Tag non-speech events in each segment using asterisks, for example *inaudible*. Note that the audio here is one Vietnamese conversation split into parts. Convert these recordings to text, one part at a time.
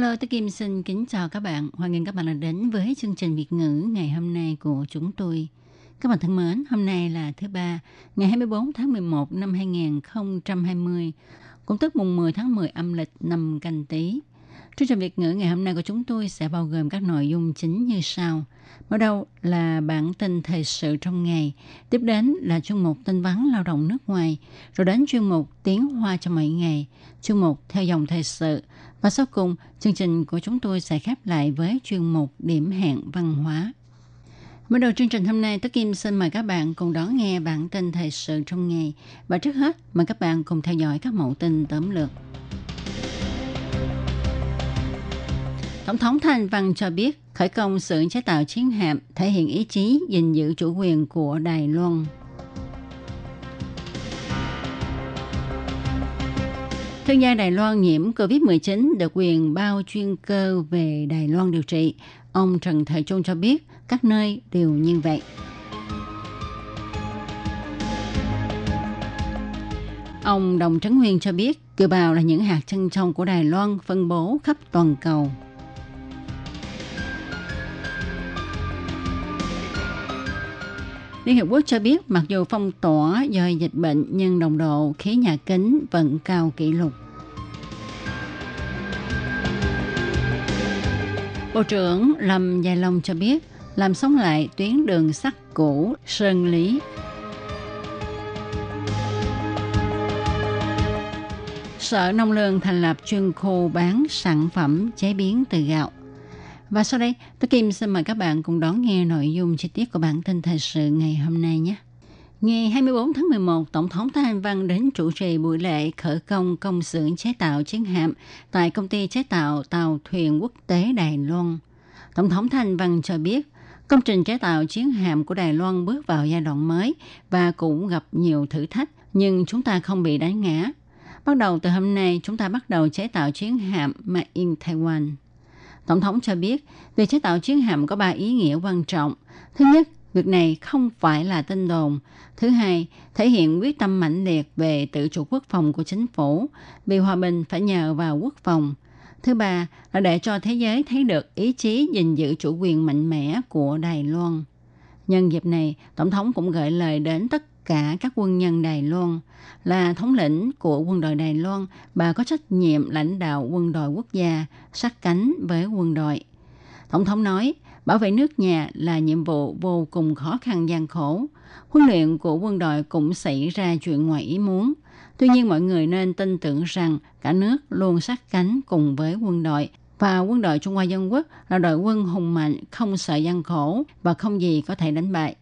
Hello, tôi Kim xin kính chào các bạn. Hoan nghênh các bạn đã đến với chương trình Việt ngữ ngày hôm nay của chúng tôi. Các bạn thân mến, hôm nay là thứ ba, ngày 24 tháng 11 năm 2020, cũng tức mùng 10 tháng 10 âm lịch năm canh tí. Chương trình Việt ngữ ngày hôm nay của chúng tôi sẽ bao gồm các nội dung chính như sau. Mở đầu là bản tin thời sự trong ngày, tiếp đến là chuyên mục tin vắn lao động nước ngoài, rồi đến chuyên mục tiếng hoa cho mỗi ngày, chuyên mục theo dòng thời sự, và sau cùng, chương trình của chúng tôi sẽ khép lại với chuyên mục điểm hẹn văn hóa. Mở đầu chương trình hôm nay, Tất Kim xin mời các bạn cùng đón nghe bản tin thời sự trong ngày. Và trước hết, mời các bạn cùng theo dõi các mẫu tin tóm lược. Tổng thống Thanh Văn cho biết khởi công xưởng chế tạo chiến hạm thể hiện ý chí gìn giữ chủ quyền của Đài Loan. Thương gia Đài Loan nhiễm COVID-19 được quyền bao chuyên cơ về Đài Loan điều trị. Ông Trần Thời Trung cho biết, các nơi đều như vậy. Ông Đồng Trấn Nguyên cho biết, kiều bào là những hạt chân trong của Đài Loan, phân bố khắp toàn cầu. Liên Hiệp Quốc cho biết, mặc dù phong tỏa do dịch bệnh, nhưng đồng độ khí nhà kính vẫn cao kỷ lục. Bộ trưởng Lâm Dài Long cho biết, làm sống lại tuyến đường sắt cũ Sơn Lý. Sở Nông lương thành lập chuyên khu bán sản phẩm chế biến từ gạo. Và sau đây, tôi Kim xin mời các bạn cùng đón nghe nội dung chi tiết của bản tin thời sự ngày hôm nay nhé. Ngày 24 tháng 11, Tổng thống Thái Anh Văn đến chủ trì buổi lễ khởi công công xưởng chế tạo chiến hạm tại công ty chế tạo tàu thuyền quốc tế Đài Loan. Tổng thống Thái Anh Văn cho biết, công trình chế tạo chiến hạm của Đài Loan bước vào giai đoạn mới và cũng gặp nhiều thử thách, nhưng chúng ta không bị đánh ngã. Bắt đầu từ hôm nay, chúng ta bắt đầu chế tạo chiến hạm Made in Taiwan. Tổng thống cho biết, việc chế tạo chiến hạm có ba ý nghĩa quan trọng. Thứ nhất, việc này không phải là tin đồn. Thứ hai, thể hiện quyết tâm mạnh liệt về tự chủ quốc phòng của chính phủ, vì hòa bình phải nhờ vào quốc phòng. Thứ ba là để cho thế giới thấy được ý chí gìn giữ chủ quyền mạnh mẽ của Đài Loan. Nhân dịp này, Tổng thống cũng gửi lời đến tất cả các quân nhân Đài Loan. Là thống lĩnh của quân đội Đài Loan, bà có trách nhiệm lãnh đạo quân đội quốc gia, sát cánh với quân đội. Tổng thống nói, bảo vệ nước nhà là nhiệm vụ vô cùng khó khăn gian khổ. Huấn luyện của quân đội cũng xảy ra chuyện ngoài ý muốn. Tuy nhiên mọi người nên tin tưởng rằng cả nước luôn sát cánh cùng với quân đội và quân đội Trung Hoa Dân Quốc là đội quân hùng mạnh, không sợ gian khổ và không gì có thể đánh bại.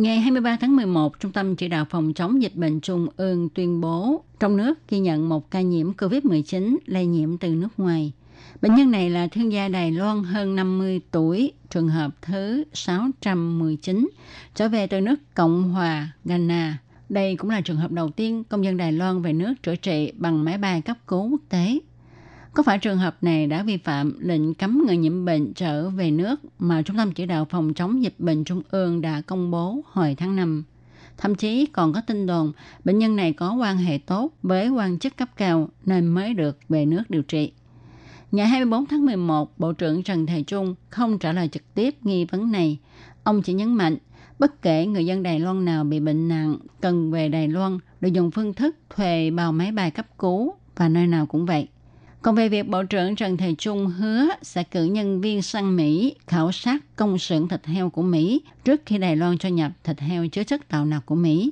Ngày 23 tháng 11, Trung tâm Chỉ đạo Phòng chống dịch bệnh Trung ương tuyên bố trong nước ghi nhận một ca nhiễm COVID-19 lây nhiễm từ nước ngoài. Bệnh nhân này là thương gia Đài Loan hơn 50 tuổi, trường hợp thứ 619, trở về từ nước Cộng hòa Ghana. Đây cũng là trường hợp đầu tiên công dân Đài Loan về nước chữa trị bằng máy bay cấp cứu quốc tế. Có phải trường hợp này đã vi phạm lệnh cấm người nhiễm bệnh trở về nước mà Trung tâm Chỉ đạo Phòng chống dịch bệnh Trung ương đã công bố hồi tháng 5? Thậm chí còn có tin đồn bệnh nhân này có quan hệ tốt với quan chức cấp cao nên mới được về nước điều trị. Ngày 24 tháng 11, Bộ trưởng Trần Thầy Trung không trả lời trực tiếp nghi vấn này. Ông chỉ nhấn mạnh, bất kể người dân Đài Loan nào bị bệnh nặng, cần về Đài Loan được dùng phương thức thuê bao máy bay cấp cứu và nơi nào cũng vậy. Còn về việc Bộ trưởng Trần Thầy Trung hứa sẽ cử nhân viên sang Mỹ khảo sát công xưởng thịt heo của Mỹ trước khi Đài Loan cho nhập thịt heo chứa chất tạo nạc của Mỹ.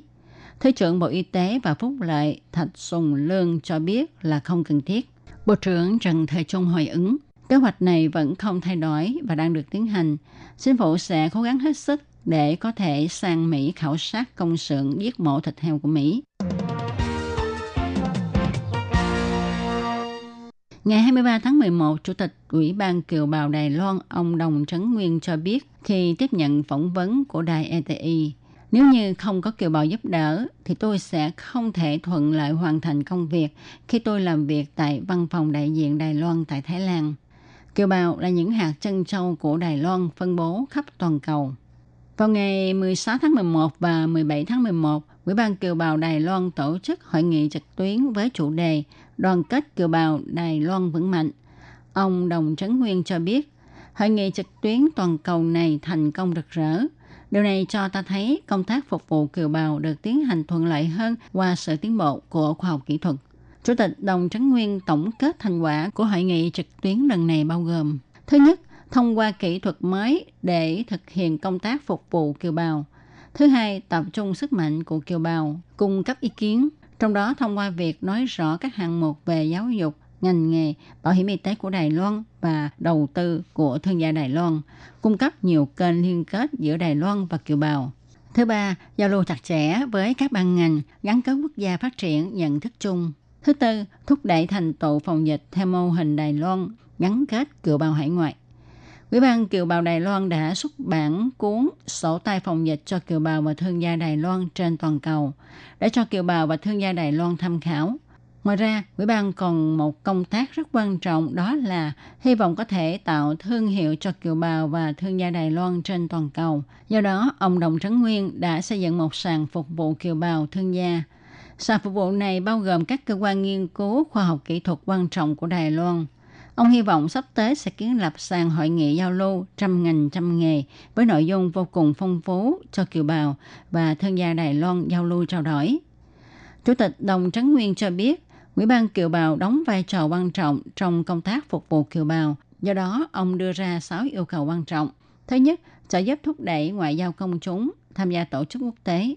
Thứ trưởng Bộ Y tế và Phúc lợi Thạch Sùng Lương cho biết là không cần thiết. Bộ trưởng Trần Thời Trung hồi ứng, kế hoạch này vẫn không thay đổi và đang được tiến hành. Chính phủ sẽ cố gắng hết sức để có thể sang Mỹ khảo sát công xưởng giết mổ thịt heo của Mỹ. Ngày 23 tháng 11, Chủ tịch Ủy ban Kiều bào Đài Loan ông Đồng Trấn Nguyên cho biết khi tiếp nhận phỏng vấn của đài ETI, nếu như không có kiều bào giúp đỡ thì tôi sẽ không thể thuận lợi hoàn thành công việc khi tôi làm việc tại văn phòng đại diện Đài Loan tại Thái Lan. Kiều bào là những hạt chân châu của Đài Loan phân bố khắp toàn cầu. Vào ngày 16 tháng 11 và 17 tháng 11, Ủy ban Kiều bào Đài Loan tổ chức hội nghị trực tuyến với chủ đề Đoàn kết Kiều bào Đài Loan vững mạnh. Ông Đồng Trấn Nguyên cho biết, hội nghị trực tuyến toàn cầu này thành công rực rỡ. Điều này cho ta thấy công tác phục vụ kiều bào được tiến hành thuận lợi hơn qua sự tiến bộ của khoa học kỹ thuật. Chủ tịch Đồng Trấn Nguyên tổng kết thành quả của hội nghị trực tuyến lần này bao gồm Thứ nhất, thông qua kỹ thuật mới để thực hiện công tác phục vụ kiều bào. Thứ hai, tập trung sức mạnh của kiều bào, cung cấp ý kiến, trong đó thông qua việc nói rõ các hạng mục về giáo dục, ngành nghề, bảo hiểm y tế của Đài Loan và đầu tư của thương gia Đài Loan, cung cấp nhiều kênh liên kết giữa Đài Loan và kiều bào. Thứ ba, giao lưu chặt chẽ với các ban ngành, gắn kết quốc gia phát triển nhận thức chung. Thứ tư, thúc đẩy thành tựu phòng dịch theo mô hình Đài Loan, gắn kết kiều bào hải ngoại. Ủy ban Kiều bào Đài Loan đã xuất bản cuốn sổ tay phòng dịch cho kiều bào và thương gia Đài Loan trên toàn cầu để cho kiều bào và thương gia Đài Loan tham khảo. Ngoài ra, Ủy ban còn một công tác rất quan trọng đó là hy vọng có thể tạo thương hiệu cho kiều bào và thương gia Đài Loan trên toàn cầu. Do đó, ông Đồng Trấn Nguyên đã xây dựng một sàn phục vụ kiều bào thương gia. Sàn phục vụ này bao gồm các cơ quan nghiên cứu khoa học kỹ thuật quan trọng của Đài Loan – Ông hy vọng sắp tới sẽ kiến lập sàn hội nghị giao lưu trăm ngành trăm nghề với nội dung vô cùng phong phú cho kiều bào và thương gia Đài Loan giao lưu trao đổi. Chủ tịch Đồng Trấn Nguyên cho biết, Ủy ban kiều bào đóng vai trò quan trọng trong công tác phục vụ kiều bào. Do đó, ông đưa ra 6 yêu cầu quan trọng. Thứ nhất, trợ giúp thúc đẩy ngoại giao công chúng tham gia tổ chức quốc tế.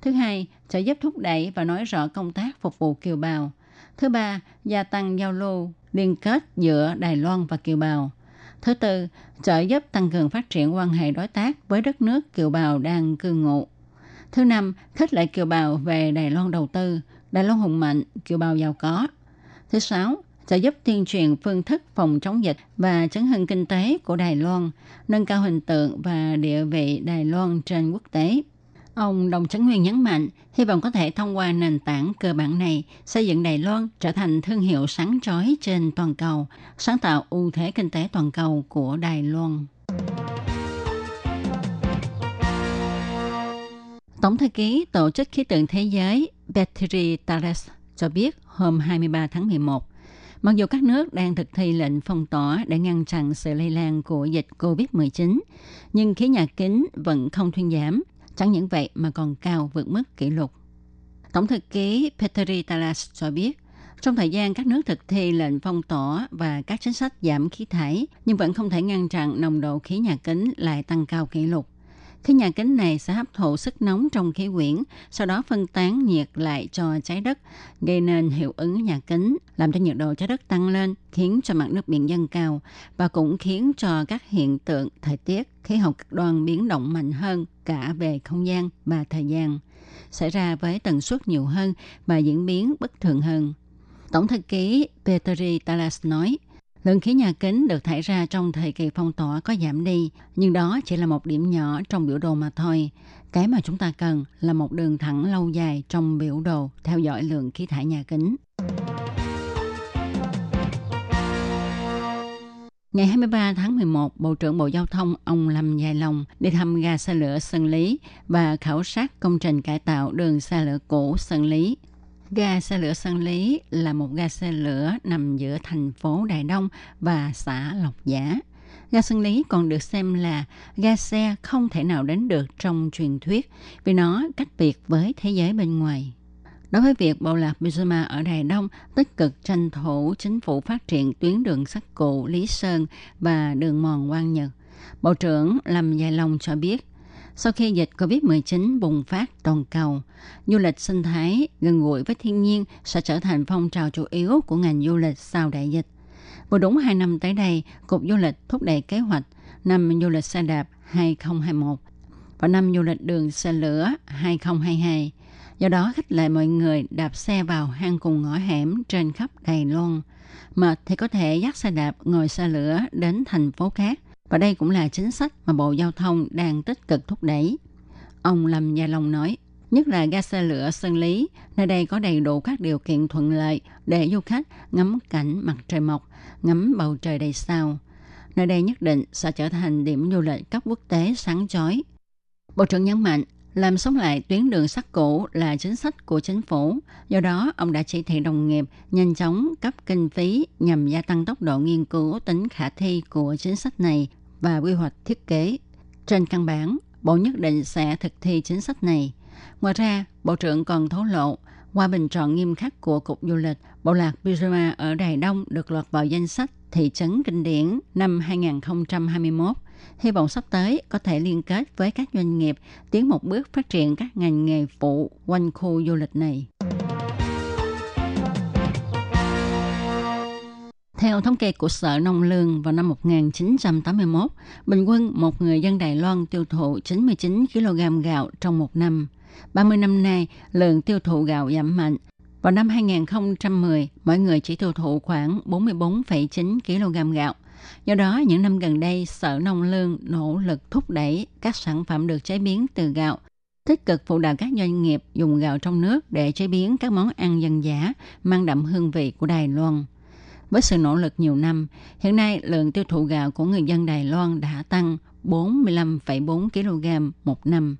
Thứ hai, trợ giúp thúc đẩy và nói rõ công tác phục vụ kiều bào. Thứ ba, gia tăng giao lưu liên kết giữa Đài Loan và Kiều Bào. Thứ tư, trợ giúp tăng cường phát triển quan hệ đối tác với đất nước Kiều Bào đang cư ngụ. Thứ năm, khích lệ Kiều Bào về Đài Loan đầu tư, Đài Loan hùng mạnh, Kiều Bào giàu có. Thứ sáu, trợ giúp tuyên truyền phương thức phòng chống dịch và chấn hưng kinh tế của Đài Loan, nâng cao hình tượng và địa vị Đài Loan trên quốc tế. Ông Đồng Trấn Nguyên nhấn mạnh, hy vọng có thể thông qua nền tảng cơ bản này xây dựng Đài Loan trở thành thương hiệu sáng chói trên toàn cầu, sáng tạo ưu thế kinh tế toàn cầu của Đài Loan. Tổng thư ký Tổ chức Khí tượng Thế giới Petri Tares cho biết hôm 23 tháng 11, mặc dù các nước đang thực thi lệnh phong tỏa để ngăn chặn sự lây lan của dịch COVID-19, nhưng khí nhà kính vẫn không thuyên giảm Chẳng những vậy mà còn cao vượt mức kỷ lục. Tổng thư ký petteri Talas cho biết, trong thời gian các nước thực thi lệnh phong tỏa và các chính sách giảm khí thải, nhưng vẫn không thể ngăn chặn nồng độ khí nhà kính lại tăng cao kỷ lục. Khí nhà kính này sẽ hấp thụ sức nóng trong khí quyển, sau đó phân tán nhiệt lại cho trái đất, gây nên hiệu ứng nhà kính, làm cho nhiệt độ trái đất tăng lên, khiến cho mặt nước biển dâng cao và cũng khiến cho các hiện tượng thời tiết, khí hậu cực đoan biến động mạnh hơn cả về không gian và thời gian, xảy ra với tần suất nhiều hơn và diễn biến bất thường hơn. Tổng thư ký Petri Talas nói, Lượng khí nhà kính được thải ra trong thời kỳ phong tỏa có giảm đi, nhưng đó chỉ là một điểm nhỏ trong biểu đồ mà thôi. Cái mà chúng ta cần là một đường thẳng lâu dài trong biểu đồ theo dõi lượng khí thải nhà kính. Ngày 23 tháng 11, Bộ trưởng Bộ Giao thông ông Lâm Dài Long đi thăm ga xe lửa Sơn Lý và khảo sát công trình cải tạo đường xe lửa cũ Sơn Lý Ga xe lửa Sơn Lý là một ga xe lửa nằm giữa thành phố Đài Đông và xã Lộc Giả. Ga Sơn Lý còn được xem là ga xe không thể nào đến được trong truyền thuyết vì nó cách biệt với thế giới bên ngoài. Đối với việc bộ lạc Mizuma ở Đài Đông tích cực tranh thủ chính phủ phát triển tuyến đường sắt cụ Lý Sơn và đường mòn Quang Nhật, Bộ trưởng Lâm Gia Long cho biết sau khi dịch COVID-19 bùng phát toàn cầu, du lịch sinh thái gần gũi với thiên nhiên sẽ trở thành phong trào chủ yếu của ngành du lịch sau đại dịch. Vừa đúng 2 năm tới đây, Cục Du lịch thúc đẩy kế hoạch năm du lịch xe đạp 2021 và năm du lịch đường xe lửa 2022. Do đó khích lệ mọi người đạp xe vào hang cùng ngõ hẻm trên khắp Đài Loan. Mệt thì có thể dắt xe đạp ngồi xe lửa đến thành phố khác. Và đây cũng là chính sách mà Bộ Giao thông đang tích cực thúc đẩy. Ông Lâm Gia Long nói, nhất là ga xe lửa Sơn Lý, nơi đây có đầy đủ các điều kiện thuận lợi để du khách ngắm cảnh mặt trời mọc, ngắm bầu trời đầy sao. Nơi đây nhất định sẽ trở thành điểm du lịch cấp quốc tế sáng chói. Bộ trưởng nhấn mạnh, làm sống lại tuyến đường sắt cũ là chính sách của chính phủ. Do đó, ông đã chỉ thị đồng nghiệp nhanh chóng cấp kinh phí nhằm gia tăng tốc độ nghiên cứu tính khả thi của chính sách này và quy hoạch thiết kế. Trên căn bản, Bộ nhất định sẽ thực thi chính sách này. Ngoài ra, Bộ trưởng còn thấu lộ, qua bình chọn nghiêm khắc của Cục Du lịch, Bộ lạc Birma ở Đài Đông được lọt vào danh sách thị trấn kinh điển năm 2021. Hy vọng sắp tới có thể liên kết với các doanh nghiệp tiến một bước phát triển các ngành nghề phụ quanh khu du lịch này. Theo thống kê của Sở Nông Lương vào năm 1981, bình quân một người dân Đài Loan tiêu thụ 99 kg gạo trong một năm. 30 năm nay, lượng tiêu thụ gạo giảm mạnh. Vào năm 2010, mỗi người chỉ tiêu thụ khoảng 44,9 kg gạo. Do đó, những năm gần đây, Sở Nông Lương nỗ lực thúc đẩy các sản phẩm được chế biến từ gạo, tích cực phụ đạo các doanh nghiệp dùng gạo trong nước để chế biến các món ăn dân dã mang đậm hương vị của Đài Loan. Với sự nỗ lực nhiều năm, hiện nay lượng tiêu thụ gạo của người dân Đài Loan đã tăng 45,4 kg một năm.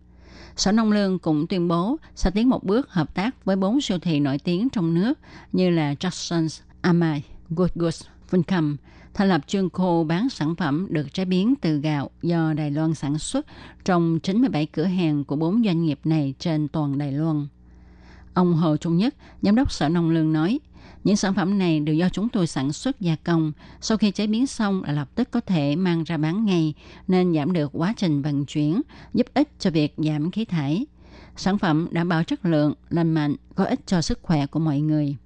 Sở Nông Lương cũng tuyên bố sẽ tiến một bước hợp tác với bốn siêu thị nổi tiếng trong nước như là Jackson's, Amai, Good Goods, Vincom, thành lập chuyên khô bán sản phẩm được chế biến từ gạo do Đài Loan sản xuất trong 97 cửa hàng của bốn doanh nghiệp này trên toàn Đài Loan. Ông Hồ Trung Nhất, Giám đốc Sở Nông Lương nói, những sản phẩm này đều do chúng tôi sản xuất gia công. Sau khi chế biến xong là lập tức có thể mang ra bán ngay, nên giảm được quá trình vận chuyển, giúp ích cho việc giảm khí thải. Sản phẩm đảm bảo chất lượng, lành mạnh, có ích cho sức khỏe của mọi người.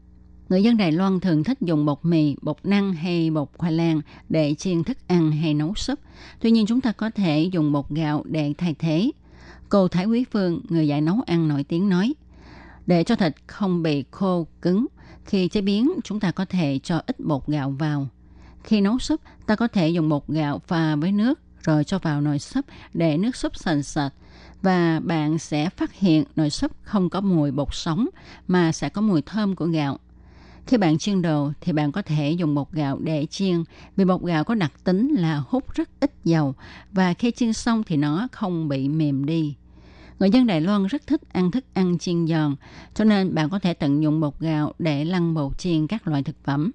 Người dân Đài Loan thường thích dùng bột mì, bột năng hay bột khoai lang để chiên thức ăn hay nấu súp. Tuy nhiên chúng ta có thể dùng bột gạo để thay thế. Cô Thái Quý Phương, người dạy nấu ăn nổi tiếng nói, để cho thịt không bị khô, cứng, khi chế biến, chúng ta có thể cho ít bột gạo vào. Khi nấu súp, ta có thể dùng bột gạo pha với nước rồi cho vào nồi súp để nước súp sền sệt và bạn sẽ phát hiện nồi súp không có mùi bột sống mà sẽ có mùi thơm của gạo. Khi bạn chiên đồ thì bạn có thể dùng bột gạo để chiên vì bột gạo có đặc tính là hút rất ít dầu và khi chiên xong thì nó không bị mềm đi. Người dân Đài Loan rất thích ăn thức ăn chiên giòn, cho nên bạn có thể tận dụng bột gạo để lăn bột chiên các loại thực phẩm.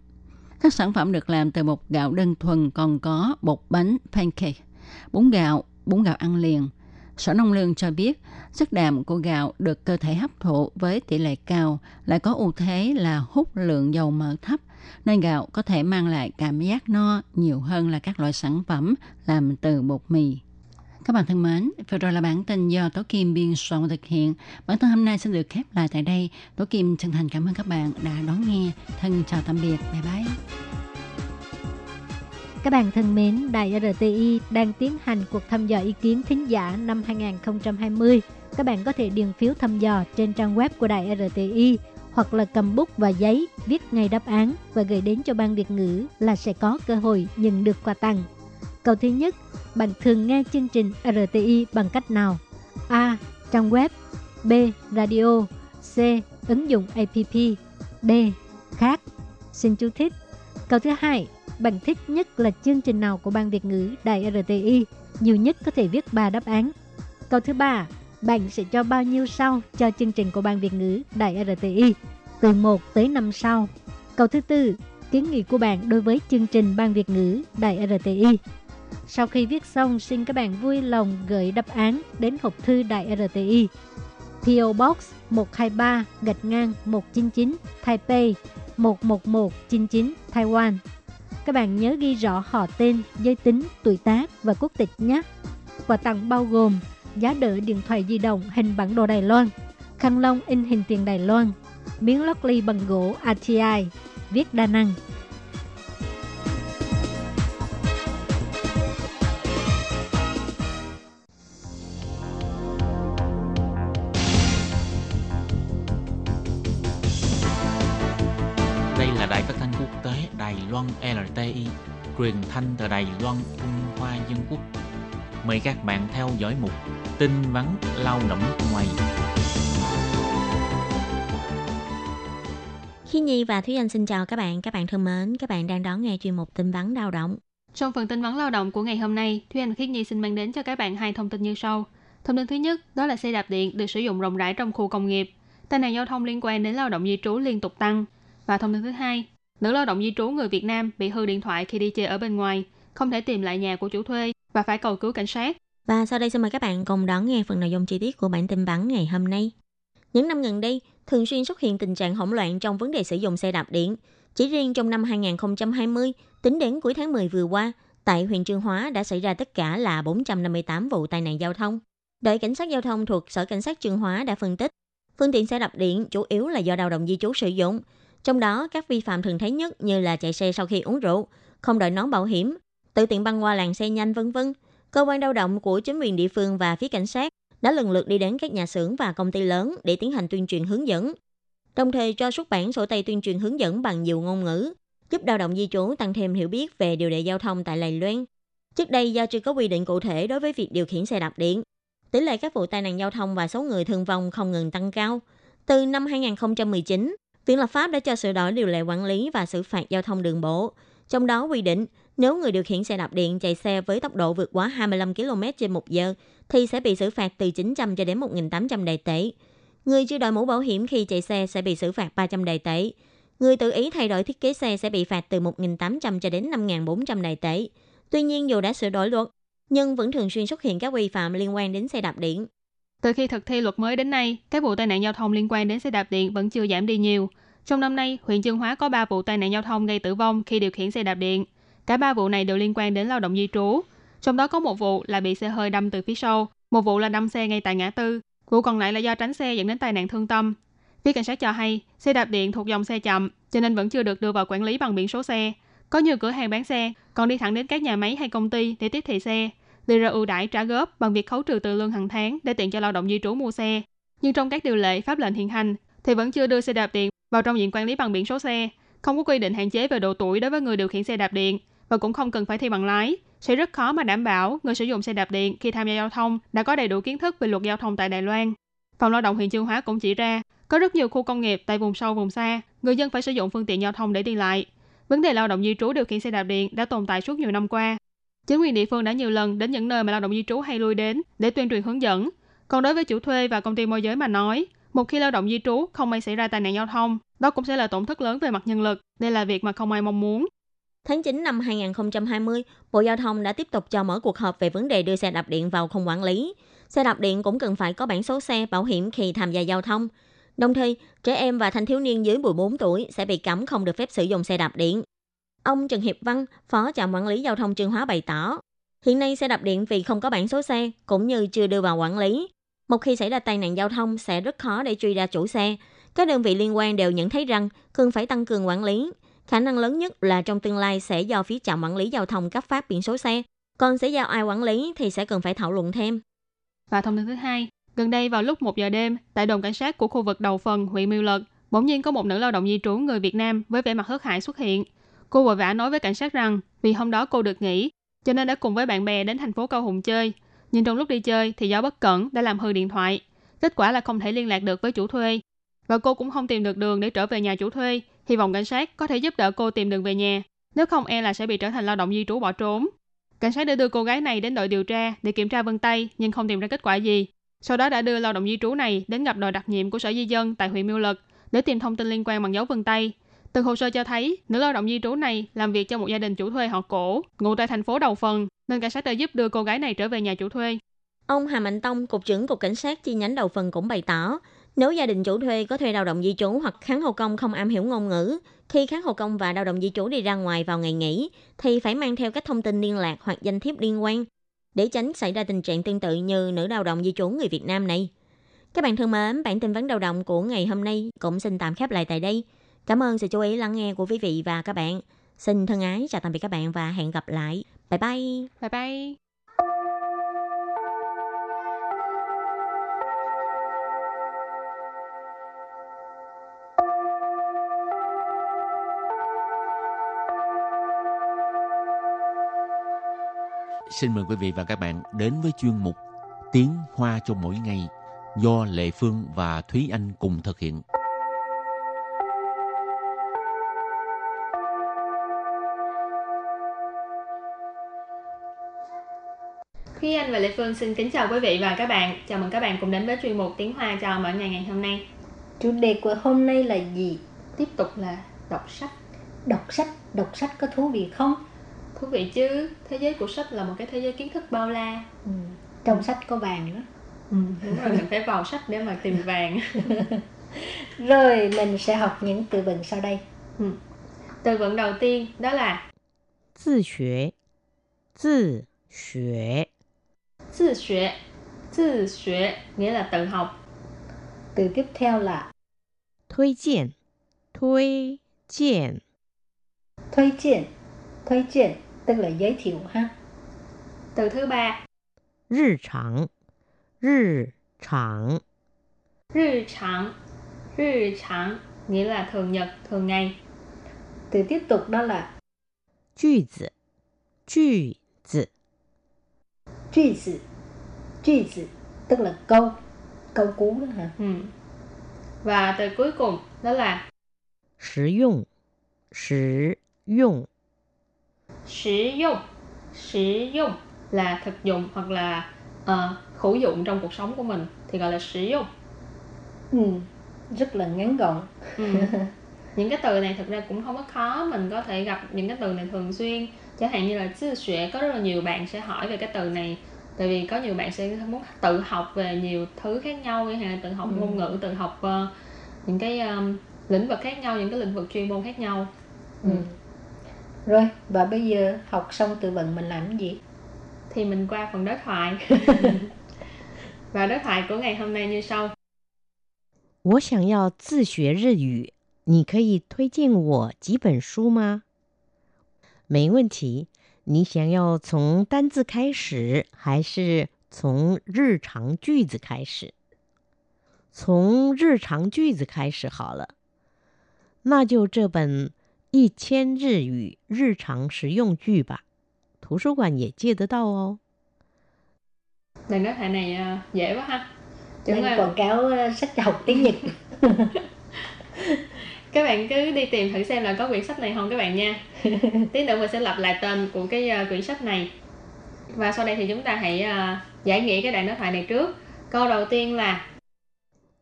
Các sản phẩm được làm từ bột gạo đơn thuần còn có bột bánh pancake, bún gạo, bún gạo ăn liền. Sở Nông Lương cho biết, chất đạm của gạo được cơ thể hấp thụ với tỷ lệ cao, lại có ưu thế là hút lượng dầu mỡ thấp, nên gạo có thể mang lại cảm giác no nhiều hơn là các loại sản phẩm làm từ bột mì. Các bạn thân mến, vừa rồi là bản tin do Tố Kim biên soạn và thực hiện. Bản tin hôm nay sẽ được khép lại tại đây. Tố Kim chân thành cảm ơn các bạn đã đón nghe. Thân chào tạm biệt. Bye bye. Các bạn thân mến, Đài RTI đang tiến hành cuộc thăm dò ý kiến thính giả năm 2020. Các bạn có thể điền phiếu thăm dò trên trang web của Đài RTI hoặc là cầm bút và giấy viết ngay đáp án và gửi đến cho ban Việt ngữ là sẽ có cơ hội nhận được quà tặng. Câu thứ nhất, bạn thường nghe chương trình RTI bằng cách nào? A. Trang web B. Radio C. Ứng dụng app D. Khác Xin chú thích Câu thứ hai Bạn thích nhất là chương trình nào của ban Việt ngữ Đài RTI? Nhiều nhất có thể viết 3 đáp án Câu thứ ba Bạn sẽ cho bao nhiêu sao cho chương trình của ban Việt ngữ Đài RTI? Từ 1 tới 5 sao Câu thứ tư Kiến nghị của bạn đối với chương trình ban Việt ngữ Đài RTI sau khi viết xong, xin các bạn vui lòng gửi đáp án đến hộp thư Đại RTI. PO Box 123 gạch ngang 199 Taipei 11199 Taiwan. Các bạn nhớ ghi rõ họ tên, giới tính, tuổi tác và quốc tịch nhé. Quà tặng bao gồm giá đỡ điện thoại di động hình bản đồ Đài Loan, khăn lông in hình tiền Đài Loan, miếng lót ly bằng gỗ ATI, viết đa năng, Loan LTI, truyền thanh từ Đài Loan, Trung Hoa Dân Quốc. Mời các bạn theo dõi mục tin vắn lao động ngoài. Khi Nhi và Thúy Anh xin chào các bạn. Các bạn thân mến, các bạn đang đón nghe chuyên mục tin vắn lao động. Trong phần tin vắn lao động của ngày hôm nay, Thúy Anh Khiết Nhi xin mang đến cho các bạn hai thông tin như sau. Thông tin thứ nhất, đó là xe đạp điện được sử dụng rộng rãi trong khu công nghiệp. Tai nạn giao thông liên quan đến lao động di trú liên tục tăng. Và thông tin thứ hai, nữ lao động di trú người Việt Nam bị hư điện thoại khi đi chơi ở bên ngoài, không thể tìm lại nhà của chủ thuê và phải cầu cứu cảnh sát. Và sau đây xin mời các bạn cùng đón nghe phần nội dung chi tiết của bản tin bắn ngày hôm nay. Những năm gần đây, thường xuyên xuất hiện tình trạng hỗn loạn trong vấn đề sử dụng xe đạp điện. Chỉ riêng trong năm 2020, tính đến cuối tháng 10 vừa qua, tại huyện Trương Hóa đã xảy ra tất cả là 458 vụ tai nạn giao thông. Đội cảnh sát giao thông thuộc Sở Cảnh sát Trương Hóa đã phân tích, phương tiện xe đạp điện chủ yếu là do lao động di trú sử dụng. Trong đó, các vi phạm thường thấy nhất như là chạy xe sau khi uống rượu, không đội nón bảo hiểm, tự tiện băng qua làn xe nhanh vân vân. Cơ quan lao động của chính quyền địa phương và phía cảnh sát đã lần lượt đi đến các nhà xưởng và công ty lớn để tiến hành tuyên truyền hướng dẫn. Đồng thời cho xuất bản sổ tay tuyên truyền hướng dẫn bằng nhiều ngôn ngữ, giúp lao động di trú tăng thêm hiểu biết về điều lệ giao thông tại Lài Loan. Trước đây do chưa có quy định cụ thể đối với việc điều khiển xe đạp điện, tỷ lệ các vụ tai nạn giao thông và số người thương vong không ngừng tăng cao. Từ năm 2019, Viện lập pháp đã cho sửa đổi điều lệ quản lý và xử phạt giao thông đường bộ. Trong đó quy định, nếu người điều khiển xe đạp điện chạy xe với tốc độ vượt quá 25 km trên 1 giờ thì sẽ bị xử phạt từ 900 cho đến 1.800 đại tệ. Người chưa đội mũ bảo hiểm khi chạy xe sẽ bị xử phạt 300 đại tệ. Người tự ý thay đổi thiết kế xe sẽ bị phạt từ 1.800 cho đến 5.400 đại tệ. Tuy nhiên dù đã sửa đổi luật, nhưng vẫn thường xuyên xuất hiện các vi phạm liên quan đến xe đạp điện. Từ khi thực thi luật mới đến nay, các vụ tai nạn giao thông liên quan đến xe đạp điện vẫn chưa giảm đi nhiều. Trong năm nay, huyện Chương Hóa có 3 vụ tai nạn giao thông gây tử vong khi điều khiển xe đạp điện. Cả ba vụ này đều liên quan đến lao động di trú. Trong đó có một vụ là bị xe hơi đâm từ phía sau, một vụ là đâm xe ngay tại ngã tư, vụ còn lại là do tránh xe dẫn đến tai nạn thương tâm. Phía cảnh sát cho hay, xe đạp điện thuộc dòng xe chậm, cho nên vẫn chưa được đưa vào quản lý bằng biển số xe. Có nhiều cửa hàng bán xe còn đi thẳng đến các nhà máy hay công ty để tiếp thị xe, đưa ra ưu đãi trả góp bằng việc khấu trừ từ lương hàng tháng để tiện cho lao động di trú mua xe. Nhưng trong các điều lệ pháp lệnh hiện hành thì vẫn chưa đưa xe đạp điện vào trong diện quản lý bằng biển số xe, không có quy định hạn chế về độ tuổi đối với người điều khiển xe đạp điện và cũng không cần phải thi bằng lái. Sẽ rất khó mà đảm bảo người sử dụng xe đạp điện khi tham gia giao thông đã có đầy đủ kiến thức về luật giao thông tại Đài Loan. Phòng lao động huyện Chương Hóa cũng chỉ ra, có rất nhiều khu công nghiệp tại vùng sâu vùng xa, người dân phải sử dụng phương tiện giao thông để đi lại. Vấn đề lao động di trú điều khiển xe đạp điện đã tồn tại suốt nhiều năm qua. Chính quyền địa phương đã nhiều lần đến những nơi mà lao động di trú hay lui đến để tuyên truyền hướng dẫn. Còn đối với chủ thuê và công ty môi giới mà nói, một khi lao động di trú không may xảy ra tai nạn giao thông, đó cũng sẽ là tổn thất lớn về mặt nhân lực. Đây là việc mà không ai mong muốn. Tháng 9 năm 2020, Bộ Giao thông đã tiếp tục cho mở cuộc họp về vấn đề đưa xe đạp điện vào không quản lý. Xe đạp điện cũng cần phải có bản số xe bảo hiểm khi tham gia giao thông. Đồng thời, trẻ em và thanh thiếu niên dưới 14 tuổi sẽ bị cấm không được phép sử dụng xe đạp điện. Ông Trần Hiệp Văn, Phó trạm quản lý giao thông Trương Hóa bày tỏ, hiện nay xe đạp điện vì không có bản số xe cũng như chưa đưa vào quản lý. Một khi xảy ra tai nạn giao thông sẽ rất khó để truy ra chủ xe. Các đơn vị liên quan đều nhận thấy rằng cần phải tăng cường quản lý. Khả năng lớn nhất là trong tương lai sẽ do phía trạm quản lý giao thông cấp phát biển số xe. Còn sẽ giao ai quản lý thì sẽ cần phải thảo luận thêm. Và thông tin thứ hai, gần đây vào lúc 1 giờ đêm, tại đồn cảnh sát của khu vực đầu phần huyện Miêu Lật, bỗng nhiên có một nữ lao động di trú người Việt Nam với vẻ mặt hớt hải xuất hiện. Cô vội vã nói với cảnh sát rằng vì hôm đó cô được nghỉ, cho nên đã cùng với bạn bè đến thành phố Cao Hùng chơi. Nhưng trong lúc đi chơi thì do bất cẩn đã làm hư điện thoại. Kết quả là không thể liên lạc được với chủ thuê. Và cô cũng không tìm được đường để trở về nhà chủ thuê. Hy vọng cảnh sát có thể giúp đỡ cô tìm đường về nhà. Nếu không e là sẽ bị trở thành lao động di trú bỏ trốn. Cảnh sát đã đưa cô gái này đến đội điều tra để kiểm tra vân tay nhưng không tìm ra kết quả gì. Sau đó đã đưa lao động di trú này đến gặp đội đặc nhiệm của Sở Di dân tại huyện Miêu Lực để tìm thông tin liên quan bằng dấu vân tay. Từ hồ sơ cho thấy, nữ lao động di trú này làm việc cho một gia đình chủ thuê họ cổ, ngụ tại thành phố Đầu Phần, nên cảnh sát đã giúp đưa cô gái này trở về nhà chủ thuê. Ông Hà Mạnh Tông, Cục trưởng Cục Cảnh sát chi nhánh Đầu Phần cũng bày tỏ, nếu gia đình chủ thuê có thuê lao động di trú hoặc kháng hộ công không am hiểu ngôn ngữ, khi kháng hộ công và lao động di trú đi ra ngoài vào ngày nghỉ, thì phải mang theo các thông tin liên lạc hoặc danh thiếp liên quan để tránh xảy ra tình trạng tương tự như nữ lao động di trú người Việt Nam này. Các bạn thân mến, bản tin vấn đầu động của ngày hôm nay cũng xin tạm khép lại tại đây. Cảm ơn sự chú ý lắng nghe của quý vị và các bạn. Xin thân ái chào tạm biệt các bạn và hẹn gặp lại. Bye bye. Bye bye. Xin mời quý vị và các bạn đến với chuyên mục Tiếng Hoa cho mỗi ngày do Lệ Phương và Thúy Anh cùng thực hiện. Thúy Anh và Lệ Phương xin kính chào quý vị và các bạn. Chào mừng các bạn cùng đến với chuyên mục Tiếng Hoa cho mỗi ngày ngày hôm nay. Chủ đề của hôm nay là gì? Tiếp tục là đọc sách. Đọc sách, đọc sách có thú vị không? Thú vị chứ, thế giới của sách là một cái thế giới kiến thức bao la. Ừ. Trong sách có vàng đó. Ừ, đúng rồi, mình phải vào sách để mà tìm vàng. *laughs* Rồi mình sẽ học những từ vựng sau đây. Ừ. Từ vựng đầu tiên đó là 自学，自学， tự xuế. Tự xuế nghĩa là tự học. Từ tiếp theo là 推荐，推荐， thuê chuyện. Thuê chuyện tức là giới thiệu ha. Từ thứ ba 日常，日常， rư trạng. Rư trạng nghĩa là thường nhật, thường ngày. Từ tiếp tục đó là 句子，句子， truy tức là câu. Câu cú đó hả? Ừ. và từ cuối cùng đó là sử dụng. Sử dụng. Sử dụng. Sử dụng là thực dụng hoặc là uh, dụng trong cuộc sống của mình thì gọi là sử dụng. Ừ, rất là ngắn gọn. Ừ. *laughs* những cái từ này thực ra cũng không có khó mình có thể gặp những cái từ này thường xuyên chẳng hạn như là sư xuệ có rất là nhiều bạn sẽ hỏi về cái từ này tại vì có nhiều bạn sẽ muốn tự học về nhiều thứ khác nhau hay là tự học Ừ. ngôn ngữ tự học ờ, những cái um, lĩnh vực khác nhau những cái lĩnh vực chuyên môn khác nhau Ừ. Rồi, và bây giờ học xong từ vựng mình làm cái gì? thì mình qua phần đối thoại *laughs* *laughs* và đối thoại của ngày hôm nay như sau 我想要自学日语，你可以推荐我几本书吗？ 没问题。你想要从单字开始，还是从日常句子开始？从日常句子开始好了。那就这本《一千日语日常实用句》吧，图书馆也借得到哦。 lần đối thoại này ờ, dễ quá ha Chuẩn Đang là quảng cáo ờ, sách học tiếng Nhật. *laughs* các bạn cứ đi tìm thử xem là có quyển sách này không các bạn nha *laughs* tí nữa mình sẽ lặp lại tên của cái ờ, quyển sách này và sau đây thì chúng ta hãy ờ, giải nghĩa cái đoạn đối thoại này trước câu đầu tiên là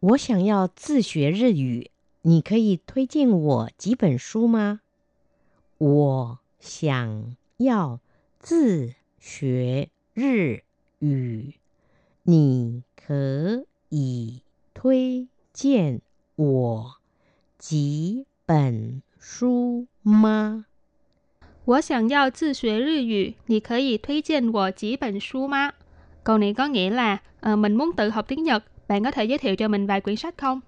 我想要自学日语，你可以推荐我几本书吗？我想要自学日语，你可以推荐我 几本书吗？我想要自学日语你可以推荐我几本书吗 câu này có nghĩa là ờ, mình muốn tự học tiếng Nhật bạn có thể giới thiệu cho mình vài quyển sách không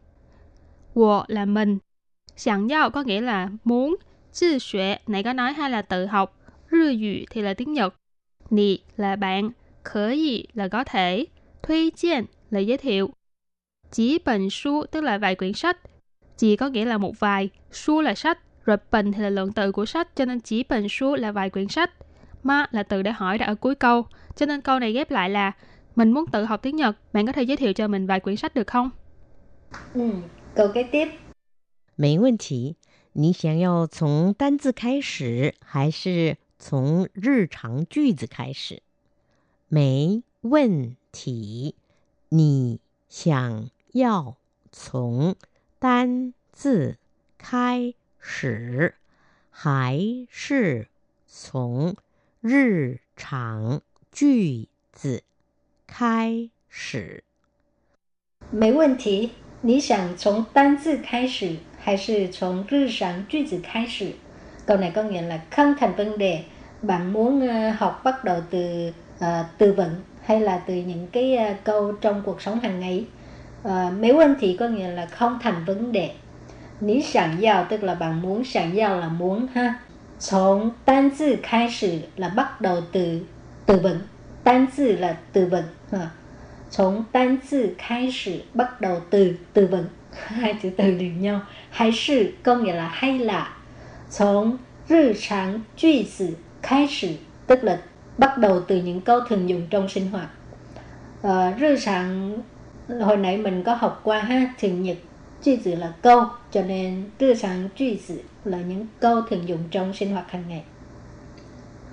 我 là mình 想要 có nghĩa là muốn 自学 này có nói hay là tự học 日语 thì là tiếng Nhật 你 là bạn 可以 là có thể 推荐 là giới thiệu 几本书 tức là vài quyển sách chỉ có nghĩa là một vài su là sách rồi bình thì là lượng từ của sách cho nên chỉ bình su là vài quyển sách ma là từ để hỏi đặt ở cuối câu cho nên câu này ghép lại là mình muốn tự học tiếng Nhật bạn có thể giới thiệu cho mình vài quyển sách được không Ừ. Câu kế tiếp. 没问题。你想要从单字开始，还是从日常句子开始？没问题。你想要从 单字开始，还是从日常句子开始？没问题。你想从单字开始，还是从日常句子开始？Câu này có nghĩa là không thành vấn đề. Bạn muốn ờ, học bắt đầu từ ờ, từ vựng hay là từ những cái ờ, câu trong cuộc sống hàng ngày? Uh, mấy vấn thì có nghĩa là không thành vấn đề. Ní sẵn giao tức là bạn muốn, sẵn giao là muốn ha.从单字开始 là bắt đầu từ từ vựng.单字là từ vựng. Ha. 从单字开始 bắt đầu từ từ vựng *laughs* hai chữ từ liền nhau hay sự có nghĩa là hay là 从日常句子开始 tức là bắt đầu từ những câu thường dùng trong sinh hoạt à, rư sản hồi nãy mình có học qua ha thường nhật句tử là câu cho nên rư sản句tử là những câu thường dùng trong sinh hoạt hàng ngày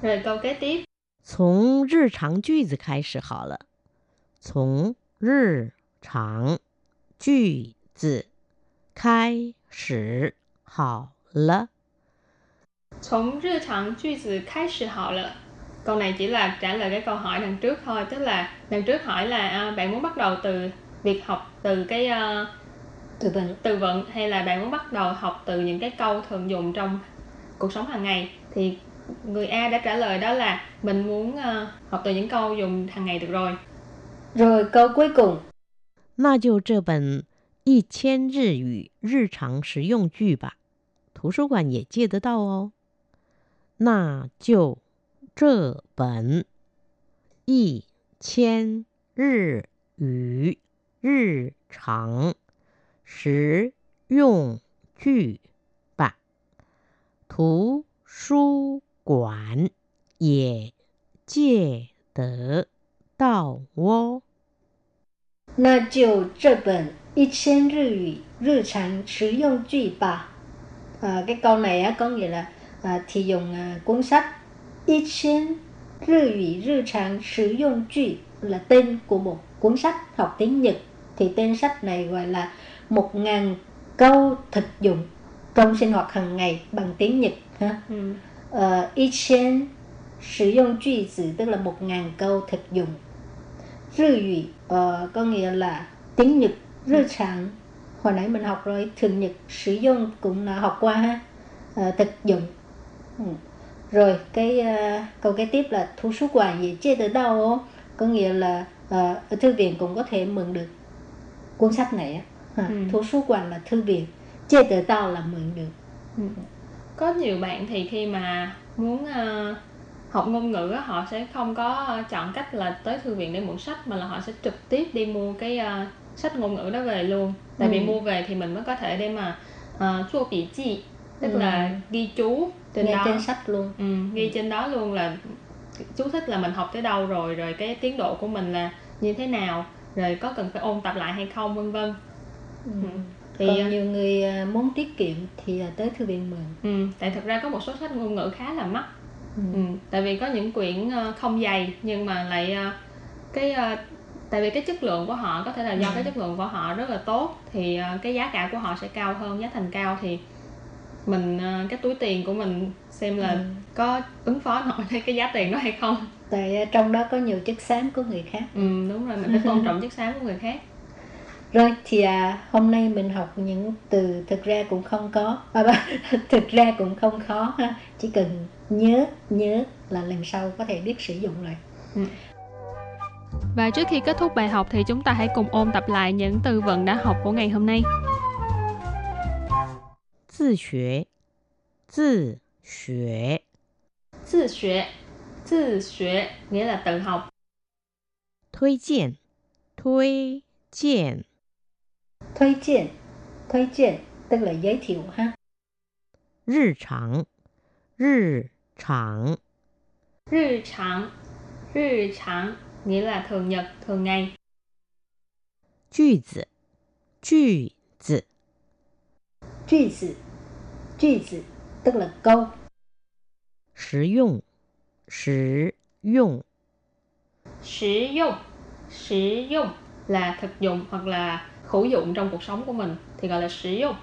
rồi câu kế tiếp 从日常句子开始好了。从日常句子开始好了。 从日常句子开始好了 câu này chỉ là trả lời cái câu hỏi đằng trước thôi tức là đằng trước hỏi là à, bạn muốn bắt đầu từ việc học từ cái à, từ vựng từ vựng hay là bạn muốn bắt đầu học từ những cái câu thường dùng trong cuộc sống hàng ngày thì người A đã trả lời đó là mình muốn à, học từ những câu dùng hàng ngày được rồi rồi câu cuối cùng 那就这本一千日语日常实用句吧，图书馆也借得到哦。那就这本一千日语 日常实用句吧，图书馆也借得到哦。那就这本一千日语日常实用句吧. À, cái câu này á, có nghĩa là à, thì dùng à, cuốn sách y千日语日常实用句là tên của một cuốn sách học tiếng Nhật thì tên sách này gọi là một ngàn câu thực dụng trong sinh hoạt hàng ngày bằng tiếng Nhật ha. ừ. Ờ, y千sử dụng句子tức là một ngàn câu thực dụng Rư ngữ ờ, có nghĩa là tiếng Nhật rư trạng hồi nãy mình học rồi thường Nhật sử dụng cũng là học qua ha Ờ, thực dụng ừ. rồi cái ờ, câu kế tiếp là thu số quản gì chia từ đâu có nghĩa là ờ, ở thư viện cũng có thể mượn được cuốn sách này á Ha, Ừ. thu số quản là thư viện chia từ đâu là mượn được Ừ. có nhiều bạn thì khi mà muốn ờ, học ngôn ngữ á, họ sẽ không có ờ, chọn cách là tới thư viện để mượn sách mà là họ sẽ trực tiếp đi mua cái ờ, sách ngôn ngữ đó về luôn tại vì Ừ. mua về thì mình mới có thể để mà uh, chua bị chi tức Ừ. là ghi chú trên nghe đó trên sách luôn ừ, ghi trên đó luôn là chú thích là mình học tới đâu rồi rồi cái tiến độ của mình là như thế nào rồi có cần phải ôn tập lại hay không vân vân ừ. thì còn ờ, nhiều người à, muốn tiết kiệm thì à, tới thư viện mượn ừ, tại thực ra có một số sách ngôn ngữ khá là mắc ừ. Ừ, tại vì có những quyển ờ, không dày nhưng mà lại ờ, cái ờ, tại vì cái chất lượng của họ có thể là do Ừ. cái chất lượng của họ rất là tốt thì ờ, cái giá cả của họ sẽ cao hơn giá thành cao thì mình ờ, cái túi tiền của mình xem là Ừ. có ứng phó nổi với cái giá tiền đó hay không. Tại à, trong đó có nhiều chất xám của người khác. Ừ, đúng rồi mình phải tôn trọng chất xám của người khác. Rồi thì à, hôm nay mình học những từ thực ra cũng không có. À, *laughs* thực ra cũng không khó ha. Chỉ cần nhớ nhớ là lần sau có thể biết sử dụng rồi. Và trước khi kết thúc bài học thì chúng ta hãy cùng ôn tập lại những từ vựng đã học của ngày hôm nay 自学，自学， tự学tự学 nghĩa là tự học 推荐，推荐， thuê chuyện thuê chuyện tức là giới thiệu ha 日常，日常， 日常日常 nghĩa là thường nhật thường ngày 句子，句子， 句子 句子 tức là câu 实用，实用， sử dụng sử dụng là thực dụng hoặc là hữu dụng trong cuộc sống của mình thì gọi là sử dụng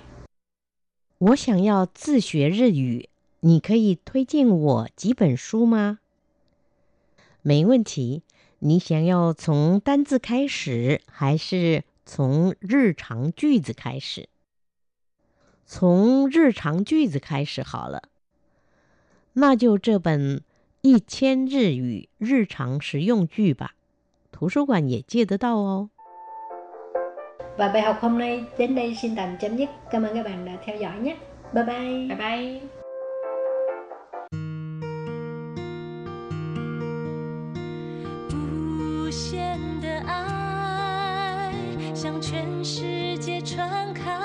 我想要自学日语，你可以推荐我几本书吗？没问题。你想要从单字开始，还是从日常句子开始？ 从日常句子开始好了。那就这本一千日语日常实用句吧，图书馆也借得到哦。và bài học hôm nay đến đây xin tạm chấm dứt cảm ơn các bạn đã theo dõi nhé bye bye bye bye 无限的爱向全世界传开，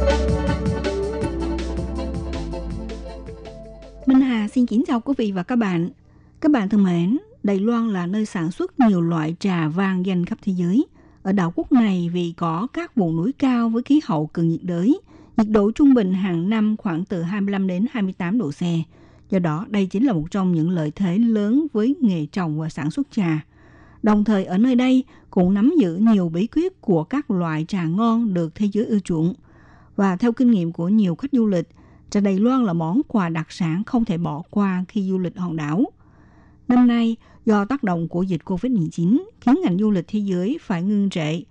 Xin kính chào quý vị và các bạn. Các bạn thân mến, Đài Loan là nơi sản xuất nhiều loại trà vang danh khắp thế giới. Ở đảo quốc này vì có các vùng núi cao với khí hậu cường nhiệt đới, nhiệt độ trung bình hàng năm khoảng từ 25 đến 28 độ C. Do đó, đây chính là một trong những lợi thế lớn với nghề trồng và sản xuất trà. Đồng thời ở nơi đây cũng nắm giữ nhiều bí quyết của các loại trà ngon được thế giới ưa chuộng. Và theo kinh nghiệm của nhiều khách du lịch, trà Đài Loan là món quà đặc sản không thể bỏ qua khi du lịch hòn đảo. Năm nay, do tác động của dịch COVID-19 khiến ngành du lịch thế giới phải ngưng trệ.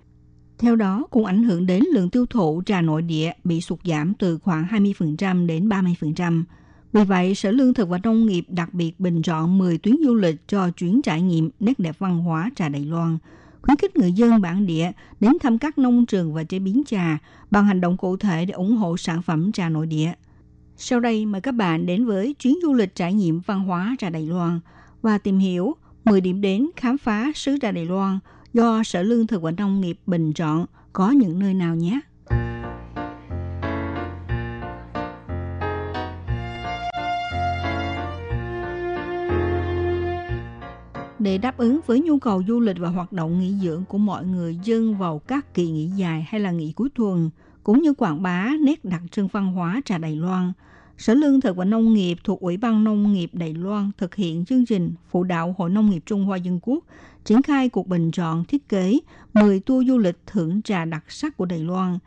Theo đó, cũng ảnh hưởng đến lượng tiêu thụ trà nội địa bị sụt giảm từ khoảng 20% đến 30%. Vì vậy, Sở Lương thực và Nông nghiệp đặc biệt bình chọn 10 tuyến du lịch cho chuyến trải nghiệm nét đẹp văn hóa trà Đài Loan, khuyến khích người dân bản địa đến thăm các nông trường và chế biến trà bằng hành động cụ thể để ủng hộ sản phẩm trà nội địa. Sau đây mời các bạn đến với chuyến du lịch trải nghiệm văn hóa trà Đài Loan và tìm hiểu 10 điểm đến khám phá xứ trà Đài Loan do Sở Lương thực và Nông nghiệp bình chọn có những nơi nào nhé. Để đáp ứng với nhu cầu du lịch và hoạt động nghỉ dưỡng của mọi người dân vào các kỳ nghỉ dài hay là nghỉ cuối tuần, cũng như quảng bá nét đặc trưng văn hóa trà Đài Loan, Sở Lương thực và Nông nghiệp thuộc Ủy ban Nông nghiệp Đài Loan thực hiện chương trình phụ đạo Hội Nông nghiệp Trung Hoa Dân Quốc triển khai cuộc bình chọn thiết kế 10 tour du lịch thưởng trà đặc sắc của Đài Loan,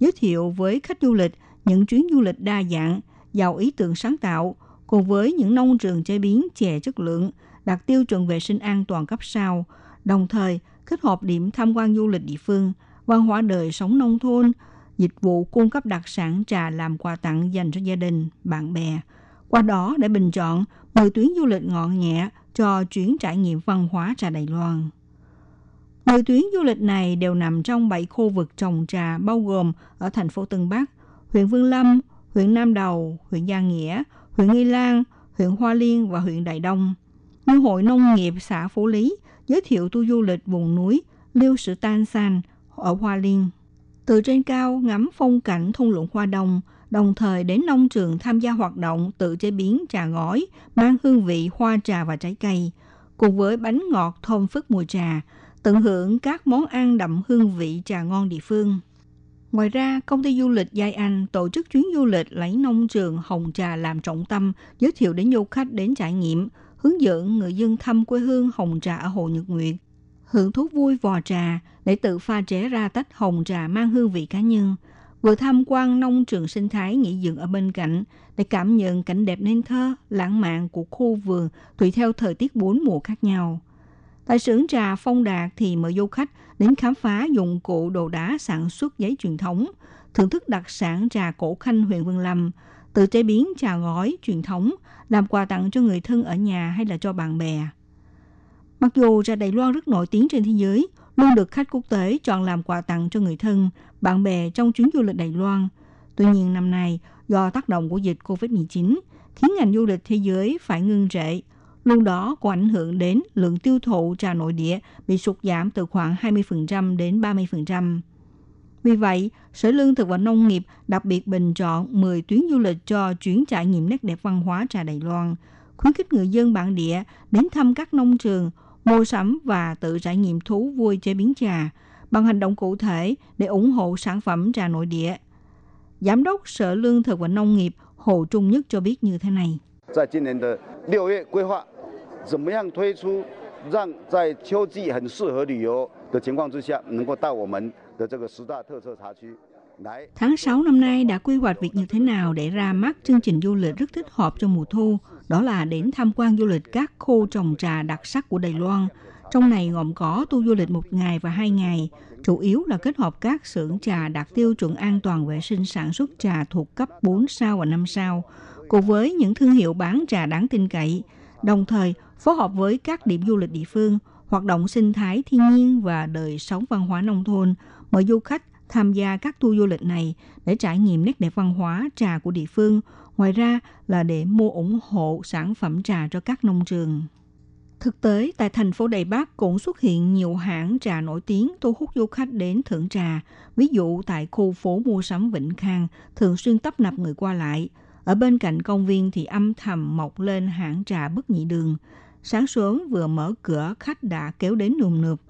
giới thiệu với khách du lịch những chuyến du lịch đa dạng, giàu ý tưởng sáng tạo, cùng với những nông trường chế biến chè chất lượng, đạt tiêu chuẩn vệ sinh an toàn cấp sao, đồng thời kết hợp điểm tham quan du lịch địa phương, văn hóa đời sống nông thôn, dịch vụ cung cấp đặc sản trà làm quà tặng dành cho gia đình, bạn bè. Qua đó để bình chọn 10 tuyến du lịch ngọn nhẹ cho chuyến trải nghiệm văn hóa trà Đài Loan. 10 tuyến du lịch này đều nằm trong 7 khu vực trồng trà bao gồm ở thành phố Tân Bắc, huyện Vương Lâm, huyện Nam Đầu, huyện Gia Nghĩa, huyện Nghi Lan, huyện Hoa Liên và huyện Đại Đông. Như Hội Nông nghiệp xã Phú Lý giới thiệu tour du lịch vùng núi Liêu Sử Tan San ở Hoa Liên. Từ trên cao ngắm phong cảnh thung lũng hoa đồng đồng thời đến nông trường tham gia hoạt động tự chế biến trà gói, mang hương vị hoa trà và trái cây, cùng với bánh ngọt thơm phức mùi trà, tận hưởng các món ăn đậm hương vị trà ngon địa phương. Ngoài ra, công ty du lịch Giai Anh tổ chức chuyến du lịch lấy nông trường Hồng Trà làm trọng tâm, giới thiệu đến du khách đến trải nghiệm, hướng dẫn người dân thăm quê hương Hồng Trà ở Hồ Nhật Nguyệt, hưởng thú vui vò trà để tự pha chế ra tách hồng trà mang hương vị cá nhân, vừa tham quan nông trường sinh thái nghỉ dưỡng ở bên cạnh để cảm nhận cảnh đẹp nên thơ, lãng mạn của khu vườn tùy theo thời tiết bốn mùa khác nhau. Tại xưởng trà Phong Đạt thì mời du khách đến khám phá dụng cụ đồ đá sản xuất giấy truyền thống, thưởng thức đặc sản trà cổ khanh huyện Vân Lâm, tự chế biến trà gói truyền thống, làm quà tặng cho người thân ở nhà hay là cho bạn bè. Mặc dù trà Đài Loan rất nổi tiếng trên thế giới, luôn được khách quốc tế chọn làm quà tặng cho người thân, bạn bè trong chuyến du lịch Đài Loan. Tuy nhiên năm nay, do tác động của dịch COVID-19, khiến ngành du lịch thế giới phải ngưng trệ. Luôn đó có ảnh hưởng đến lượng tiêu thụ trà nội địa bị sụt giảm từ khoảng 20% đến 30%. Vì vậy, Sở Lương thực và Nông nghiệp đặc biệt bình chọn 10 tuyến du lịch cho chuyến trải nghiệm nét đẹp văn hóa trà Đài Loan, khuyến khích người dân bản địa đến thăm các nông trường, mua sắm và tự trải nghiệm thú vui chế biến trà, bằng hành động cụ thể để ủng hộ sản phẩm trà nội địa. Giám đốc Sở Lương thực và Nông nghiệp Hồ Trung Nhất cho biết như thế này. Tháng 6 năm nay đã quy hoạch việc như thế nào để ra mắt chương trình du lịch rất thích hợp cho mùa thu, đó là đến tham quan du lịch các khu trồng trà đặc sắc của Đài Loan. Trong này gồm có tour du lịch một ngày và hai ngày, chủ yếu là kết hợp các xưởng trà đạt tiêu chuẩn an toàn vệ sinh sản xuất trà thuộc cấp 4 sao và 5 sao, cùng với những thương hiệu bán trà đáng tin cậy, đồng thời phối hợp với các điểm du lịch địa phương, hoạt động sinh thái thiên nhiên và đời sống văn hóa nông thôn, mời du khách tham gia các tour du lịch này để trải nghiệm nét đẹp văn hóa trà của địa phương, ngoài ra là để mua ủng hộ sản phẩm trà cho các nông trường. Thực tế, tại thành phố Đài Bắc cũng xuất hiện nhiều hãng trà nổi tiếng thu hút du khách đến thưởng trà. Ví dụ tại khu phố mua sắm Vĩnh Khang, thường xuyên tấp nập người qua lại. Ở bên cạnh công viên thì âm thầm mọc lên hãng trà bất nhị đường. Sáng sớm vừa mở cửa khách đã kéo đến nườm nượp.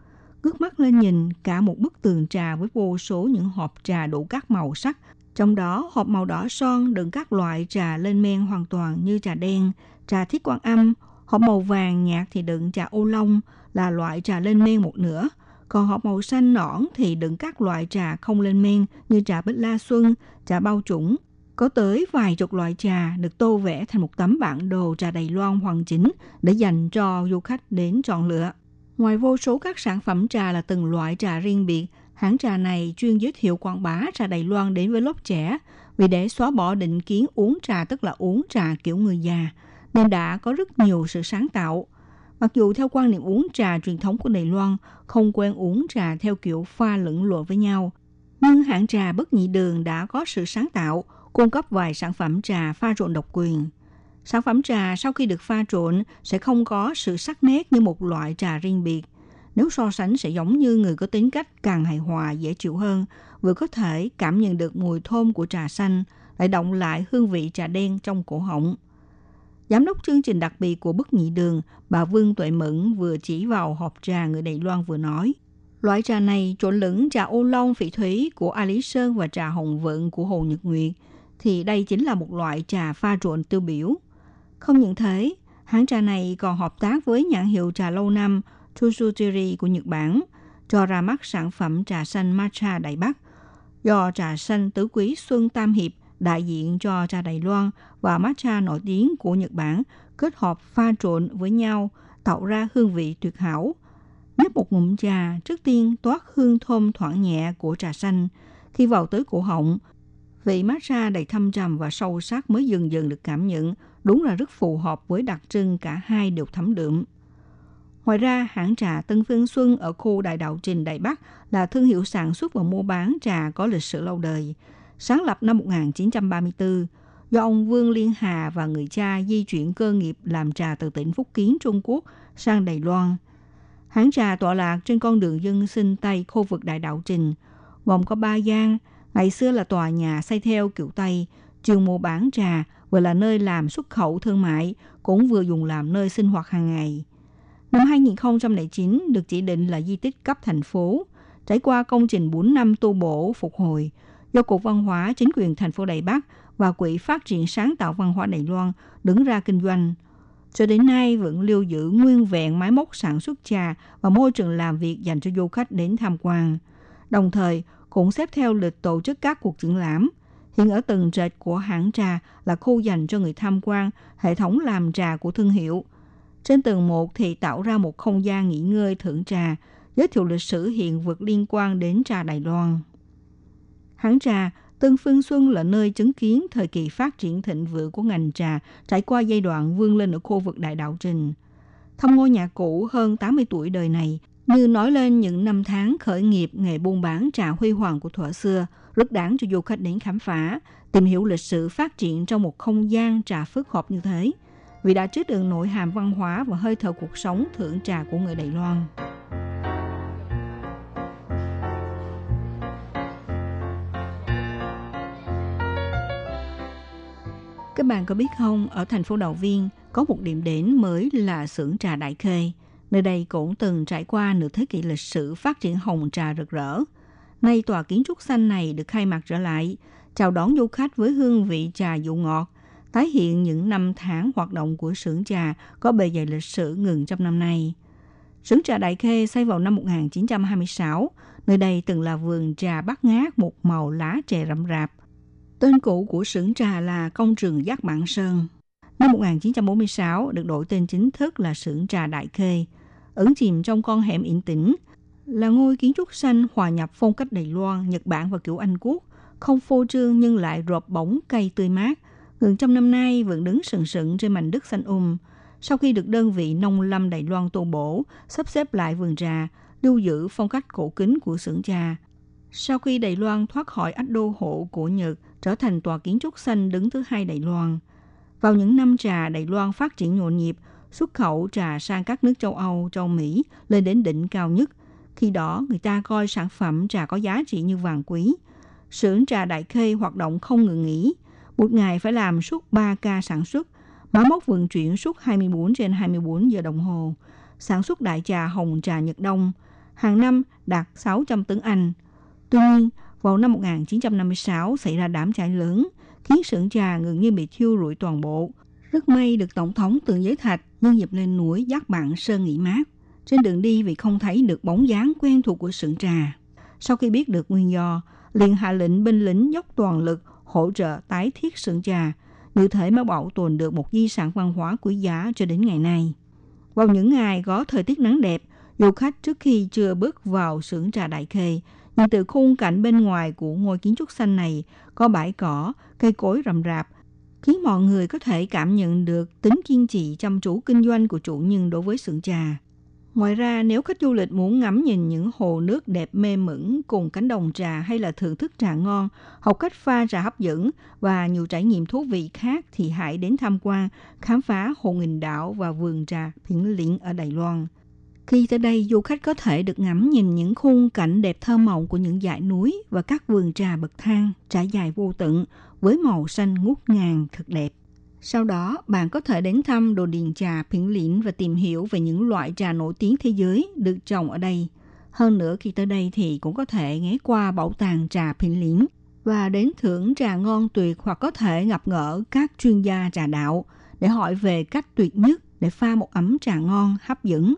Ngước mắt lên nhìn cả một bức tường trà với vô số những hộp trà đủ các màu sắc. Trong đó hộp màu đỏ son đựng các loại trà lên men hoàn toàn như trà đen, trà thiết quan âm, hộp màu vàng nhạt thì đựng trà ô long là loại trà lên men một nửa. Còn hộp màu xanh nõn thì đựng các loại trà không lên men như trà bích la xuân, trà bao trũng, có tới vài chục loại trà được tô vẽ thành một tấm bản đồ trà Đài Loan hoàn chỉnh để dành cho du khách đến chọn lựa. Ngoài vô số các sản phẩm trà là từng loại trà riêng biệt, hãng trà này chuyên giới thiệu quảng bá trà Đài Loan đến với lớp trẻ vì để xóa bỏ định kiến uống trà tức là uống trà kiểu người già, nên đã có rất nhiều sự sáng tạo. Mặc dù theo quan niệm uống trà truyền thống của Đài Loan không quen uống trà theo kiểu pha lẫn lộn với nhau, nhưng hãng trà bất nhị đường đã có sự sáng tạo – cung cấp vài sản phẩm trà pha trộn độc quyền. Sản phẩm trà sau khi được pha trộn sẽ không có sự sắc nét như một loại trà riêng biệt. Nếu so sánh sẽ giống như người có tính cách càng hài hòa dễ chịu hơn, vừa có thể cảm nhận được mùi thơm của trà xanh, lại động lại hương vị trà đen trong cổ họng. Giám đốc chương trình đặc biệt của Bức Nhị Đường, bà Vương Tuệ Mẫn vừa chỉ vào hộp trà người Đài Loan vừa nói. Loại trà này trộn lẫn trà ô long phỉ thúy của A Lý Sơn và trà hồng vận của Hồ Nhật Nguyệt – thì đây chính là một loại trà pha trộn tiêu biểu. Không những thế, hãng trà này còn hợp tác với nhãn hiệu trà lâu năm Tsuzujiri của Nhật Bản, cho ra mắt sản phẩm trà xanh matcha Đại Bắc. Do trà xanh tứ quý Xuân Tam Hiệp đại diện cho trà Đài Loan và matcha nổi tiếng của Nhật Bản kết hợp pha trộn với nhau tạo ra hương vị tuyệt hảo. Nhấp một ngụm trà, trước tiên toát hương thơm thoảng nhẹ của trà xanh. Khi vào tới cổ họng, Vị matcha đầy thâm trầm và sâu sắc mới dần dần được cảm nhận, đúng là rất phù hợp với đặc trưng cả hai đều thấm đượm. Ngoài ra, hãng trà Tân Phương Xuân ở khu Đại Đạo Trình Đại Bắc là thương hiệu sản xuất và mua bán trà có lịch sử lâu đời. Sáng lập năm 1934, do ông Vương Liên Hà và người cha di chuyển cơ nghiệp làm trà từ tỉnh Phúc Kiến, Trung Quốc sang Đài Loan. Hãng trà tọa lạc trên con đường dân sinh Tây khu vực Đại Đạo Trình, gồm có ba gian, Ngày xưa là tòa nhà xây theo kiểu Tây, trường mua bán trà, vừa là nơi làm xuất khẩu thương mại, cũng vừa dùng làm nơi sinh hoạt hàng ngày. Năm 2009 được chỉ định là di tích cấp thành phố, trải qua công trình 4 năm tu bổ phục hồi do Cục Văn hóa Chính quyền thành phố Đài Bắc và Quỹ Phát triển Sáng tạo Văn hóa Đài Loan đứng ra kinh doanh. Cho đến nay vẫn lưu giữ nguyên vẹn máy móc sản xuất trà và môi trường làm việc dành cho du khách đến tham quan. Đồng thời, cũng xếp theo lịch tổ chức các cuộc triển lãm. Hiện ở tầng trệt của hãng trà là khu dành cho người tham quan hệ thống làm trà của thương hiệu. Trên tầng 1 thì tạo ra một không gian nghỉ ngơi thưởng trà, giới thiệu lịch sử hiện vật liên quan đến trà Đài Loan. Hãng trà Tân Phương Xuân là nơi chứng kiến thời kỳ phát triển thịnh vượng của ngành trà trải qua giai đoạn vươn lên ở khu vực Đại Đạo Trình. Thăm ngôi nhà cũ hơn 80 tuổi đời này như nói lên những năm tháng khởi nghiệp nghề buôn bán trà huy hoàng của thuở xưa, rất đáng cho du khách đến khám phá, tìm hiểu lịch sử phát triển trong một không gian trà phức hợp như thế, vì đã chứa đựng nội hàm văn hóa và hơi thở cuộc sống thưởng trà của người Đài Loan. Các bạn có biết không, ở thành phố Đào Viên có một điểm đến mới là xưởng trà Đại Khê – Nơi đây cũng từng trải qua nửa thế kỷ lịch sử phát triển hồng trà rực rỡ. Nay tòa kiến trúc xanh này được khai mạc trở lại, chào đón du khách với hương vị trà dụ ngọt, tái hiện những năm tháng hoạt động của xưởng trà có bề dày lịch sử ngừng trăm năm nay. Xưởng trà Đại Khê xây vào năm 1926, nơi đây từng là vườn trà bát ngát một màu lá chè rậm rạp. Tên cũ của xưởng trà là công trường Giác Mạng Sơn. Năm 1946 được đổi tên chính thức là xưởng trà Đại Khê. ẩn chìm trong con hẻm yên tĩnh, là ngôi kiến trúc xanh hòa nhập phong cách Đài Loan, Nhật Bản và kiểu Anh Quốc, không phô trương nhưng lại rộp bóng cây tươi mát. Gần trăm năm nay vẫn đứng sừng sững trên mảnh đất xanh um. Sau khi được đơn vị nông lâm Đài Loan tu bổ, sắp xếp lại vườn trà, lưu giữ phong cách cổ kính của xưởng trà. Sau khi Đài Loan thoát khỏi ách đô hộ của Nhật, trở thành tòa kiến trúc xanh đứng thứ hai Đài Loan. Vào những năm trà Đài Loan phát triển nhộn nhịp, xuất khẩu trà sang các nước châu Âu, châu Mỹ lên đến đỉnh cao nhất. Khi đó, người ta coi sản phẩm trà có giá trị như vàng quý. Xưởng trà Đại Khê hoạt động không ngừng nghỉ. Một ngày phải làm suốt 3 ca sản xuất, máy móc vận chuyển suốt 24 trên 24 giờ đồng hồ. Sản xuất đại trà hồng trà Nhật Đông, hàng năm đạt 600 tấn Anh. Tuy nhiên, vào năm 1956 xảy ra đám cháy lớn, khiến sưởng trà gần như bị thiêu rụi toàn bộ. Rất may được Tổng thống Tường Giới Thạch nhân dịp lên núi dắt bạn Sơn nghỉ mát. Trên đường đi vì không thấy được bóng dáng quen thuộc của sưởng trà. Sau khi biết được nguyên do, liền hạ lệnh binh lính dốc toàn lực hỗ trợ tái thiết sưởng trà, như thể mới bảo tồn được một di sản văn hóa quý giá cho đến ngày nay. Vào những ngày có thời tiết nắng đẹp, du khách trước khi chưa bước vào xưởng trà Đại Khê, nhìn từ khung cảnh bên ngoài của ngôi kiến trúc xanh này có bãi cỏ, cây cối rậm rạp, khiến mọi người có thể cảm nhận được tính kiên trì chăm chú kinh doanh của chủ nhân đối với xưởng trà. Ngoài ra, nếu khách du lịch muốn ngắm nhìn những hồ nước đẹp mê mẩn cùng cánh đồng trà hay là thưởng thức trà ngon, học cách pha trà hấp dẫn và nhiều trải nghiệm thú vị khác thì hãy đến tham quan, khám phá Hồ Nghìn Đảo và vườn trà Phiển Liễn ở Đài Loan. Khi tới đây, du khách có thể được ngắm nhìn những khung cảnh đẹp thơ mộng của những dãy núi và các vườn trà bậc thang trải dài vô tận với màu xanh ngút ngàn thật đẹp. Sau đó, bạn có thể đến thăm đồ điền trà Phiển Liễn và tìm hiểu về những loại trà nổi tiếng thế giới được trồng ở đây. Hơn nữa khi tới đây thì cũng có thể ghé qua bảo tàng trà Phiển Liễn và đến thưởng trà ngon tuyệt hoặc có thể gặp gỡ các chuyên gia trà đạo để hỏi về cách tuyệt nhất để pha một ấm trà ngon hấp dẫn.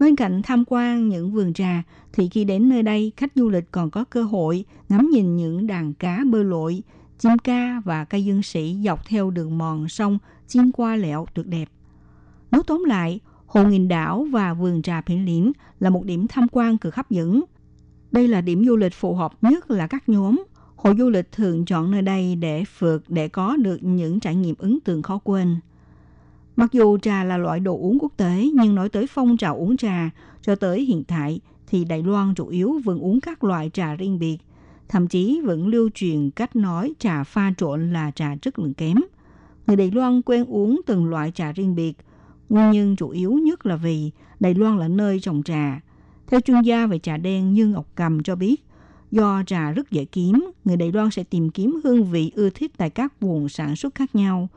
Bên cạnh tham quan những vườn trà thì khi đến nơi đây khách du lịch còn có cơ hội ngắm nhìn những đàn cá bơi lội, chim ca và cây dương sĩ dọc theo đường mòn sông chim qua lẹo tuyệt đẹp. Nói tóm lại, Hồ Nghìn Đảo và vườn trà Phiển Liễn là một điểm tham quan cực hấp dẫn. Đây là điểm du lịch phù hợp nhất là các nhóm. Hội du lịch thường chọn nơi đây để phượt để có được những trải nghiệm ấn tượng khó quên. Mặc dù trà là loại đồ uống quốc tế, nhưng nói tới phong trào uống trà, cho tới hiện tại thì Đài Loan chủ yếu vẫn uống các loại trà riêng biệt. Thậm chí vẫn lưu truyền cách nói trà pha trộn là trà chất lượng kém. Người Đài Loan quen uống từng loại trà riêng biệt. Nguyên nhân chủ yếu nhất là vì Đài Loan là nơi trồng trà. Theo chuyên gia về trà đen như Ngọc Cầm cho biết, do trà rất dễ kiếm, người Đài Loan sẽ tìm kiếm hương vị ưa thích tại các vùng sản xuất khác nhau.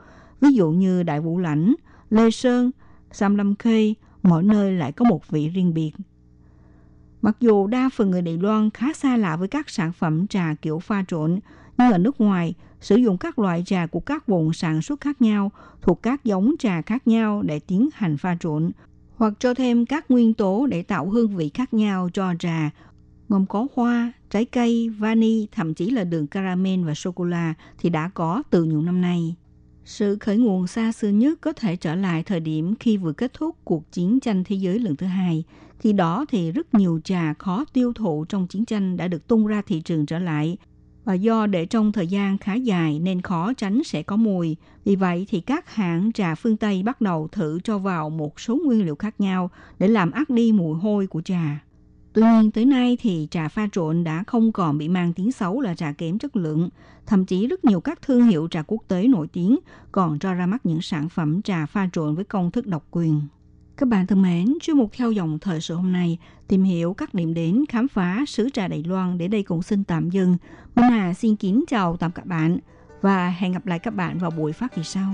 Ví dụ như Đại Vũ Lãnh, Lê Sơn, Sam Lâm Khê, mỗi nơi lại có một vị riêng biệt. Mặc dù đa phần người Đài Loan khá xa lạ với các sản phẩm trà kiểu pha trộn, nhưng ở nước ngoài, sử dụng các loại trà của các vùng sản xuất khác nhau thuộc các giống trà khác nhau để tiến hành pha trộn, hoặc cho thêm các nguyên tố để tạo hương vị khác nhau cho trà, gồm có hoa, trái cây, vani, thậm chí là đường caramel và sô-cô-la thì đã có từ nhiều năm nay. Sự khởi nguồn xa xưa nhất có thể trở lại thời điểm khi vừa kết thúc cuộc chiến tranh thế giới lần thứ hai. Khi đó thì rất nhiều trà khó tiêu thụ trong chiến tranh đã được tung ra thị trường trở lại. Và do để trong thời gian khá dài nên khó tránh sẽ có mùi. Vì vậy thì các hãng trà phương Tây bắt đầu thử cho vào một số nguyên liệu khác nhau để làm át đi mùi hôi của trà. Tuy nhiên tới nay thì trà pha trộn đã không còn bị mang tiếng xấu là trà kém chất lượng. Thậm chí rất nhiều các thương hiệu trà quốc tế nổi tiếng còn cho ra mắt những sản phẩm trà pha trộn với công thức độc quyền. Các bạn thân mến, chuyên mục theo dòng thời sự hôm nay tìm hiểu các điểm đến khám phá xứ trà Đài Loan để đây cũng xin tạm dừng. Minh Hà xin kính chào tạm các bạn và hẹn gặp lại các bạn vào buổi phát kỳ sau.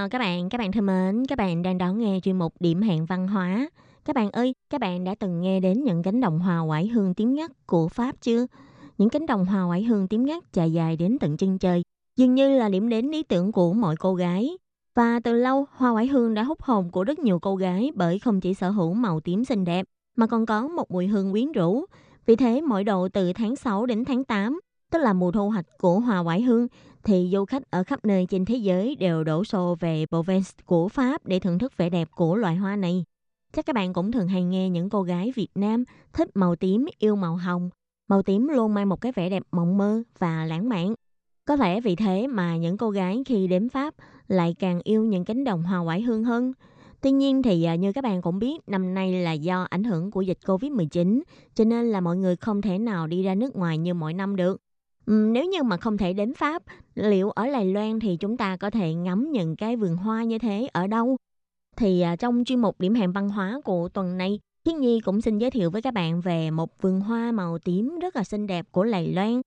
Chào các bạn, các bạn thân mến, các bạn đang đón nghe chuyên mục Điểm hẹn văn hóa. Các bạn ơi, các bạn đã từng nghe đến những cánh đồng hoa quải hương tím ngắt của Pháp chưa? Những cánh đồng hoa quải hương tím ngắt trải dài đến tận chân trời, dường như là điểm đến lý tưởng của mọi cô gái. Và từ lâu, hoa quải hương đã hút hồn của rất nhiều cô gái bởi không chỉ sở hữu màu tím xinh đẹp, mà còn có một mùi hương quyến rũ. Vì thế, mỗi độ từ tháng 6 đến tháng 8, tức là mùa thu hoạch của hoa quải hương, thì du khách ở khắp nơi trên thế giới đều đổ xô về Provence của Pháp để thưởng thức vẻ đẹp của loài hoa này. Chắc các bạn cũng thường hay nghe những cô gái Việt Nam thích màu tím, yêu màu hồng. Màu tím luôn mang một cái vẻ đẹp mộng mơ và lãng mạn. Có lẽ vì thế mà những cô gái khi đến Pháp lại càng yêu những cánh đồng hoa quải hương hơn. Tuy nhiên thì à, như các bạn cũng biết, năm nay là do ảnh hưởng của dịch Covid-19, cho nên là mọi người không thể nào đi ra nước ngoài như mọi năm được. Nếu như mà không thể đến Pháp, liệu ở Đài Loan thì chúng ta có thể ngắm những cái vườn hoa như thế ở đâu? Thì à, trong chuyên mục điểm hẹn văn hóa của tuần này, Thiên Nhi cũng xin giới thiệu với các bạn về một vườn hoa màu tím rất là xinh đẹp của Lài Loan.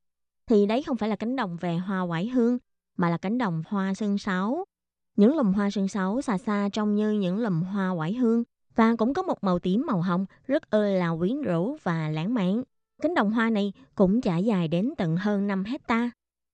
Thì đấy không phải là cánh đồng về hoa quải hương, mà là cánh đồng hoa sơn sáo. Những lùm hoa sơn sáo xa xa trông như những lùm hoa quải hương và cũng có một màu tím màu hồng rất ơi là quyến rũ và lãng mạn. Cánh đồng hoa này cũng trải dài đến tận hơn 5 hecta.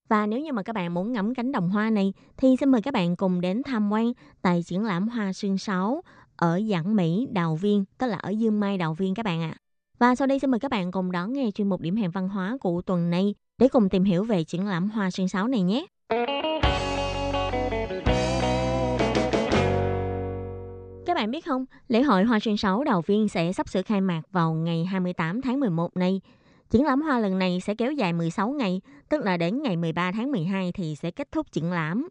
Và nếu như mà các bạn muốn ngắm cánh đồng hoa này thì xin mời các bạn cùng đến tham quan tại triển lãm hoa xuyên sáu ở Giảng Mỹ, Đào Viên, tức là ở Dương Mai, Đào Viên các bạn ạ. Và sau đây xin mời các bạn cùng đón nghe chuyên mục điểm hẹn văn hóa của tuần này để cùng tìm hiểu về triển lãm hoa xuyên sáu này nhé. Các bạn biết không, lễ hội Hoa Xuyên Sáu Đào Viên sẽ sắp sửa khai mạc vào ngày 28 tháng 11 này. Triển lãm hoa lần này sẽ kéo dài 16 ngày, tức là đến ngày 13 tháng 12 thì sẽ kết thúc triển lãm.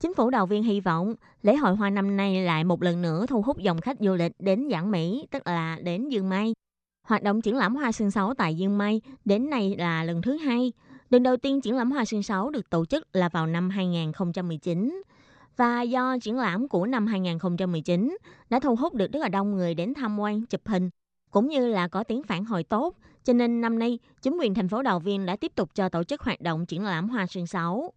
Chính phủ đầu Viên hy vọng lễ hội hoa năm nay lại một lần nữa thu hút dòng khách du lịch đến Giảng Mỹ, tức là đến Dương Mai. Hoạt động triển lãm hoa xương sáu tại Dương Mai đến nay là lần thứ hai. Lần đầu tiên triển lãm hoa xương sáu được tổ chức là vào năm 2019. Và do triển lãm của năm 2019 đã thu hút được rất là đông người đến tham quan, chụp hình, cũng như là có tiếng phản hồi tốt, cho nên năm nay chính quyền thành phố Đào Viên đã tiếp tục cho tổ chức hoạt động triển lãm hoa sơn sáu.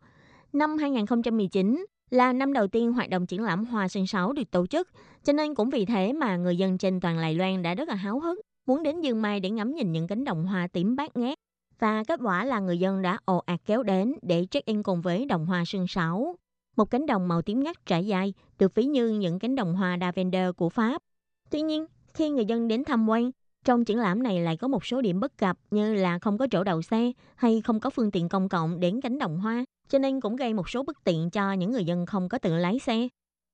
Năm 2019 là năm đầu tiên hoạt động triển lãm hoa sơn sáu được tổ chức, cho nên cũng vì thế mà người dân trên toàn Lài Loan đã rất là háo hức, muốn đến Dương Mai để ngắm nhìn những cánh đồng hoa tím bát ngát. Và kết quả là người dân đã ồ ạt kéo đến để check-in cùng với đồng hoa sơn sáu. Một cánh đồng màu tím ngắt trải dài, được ví như những cánh đồng hoa Lavender của Pháp. Tuy nhiên, khi người dân đến tham quan, trong triển lãm này lại có một số điểm bất cập như là không có chỗ đậu xe hay không có phương tiện công cộng đến cánh đồng hoa, cho nên cũng gây một số bất tiện cho những người dân không có tự lái xe.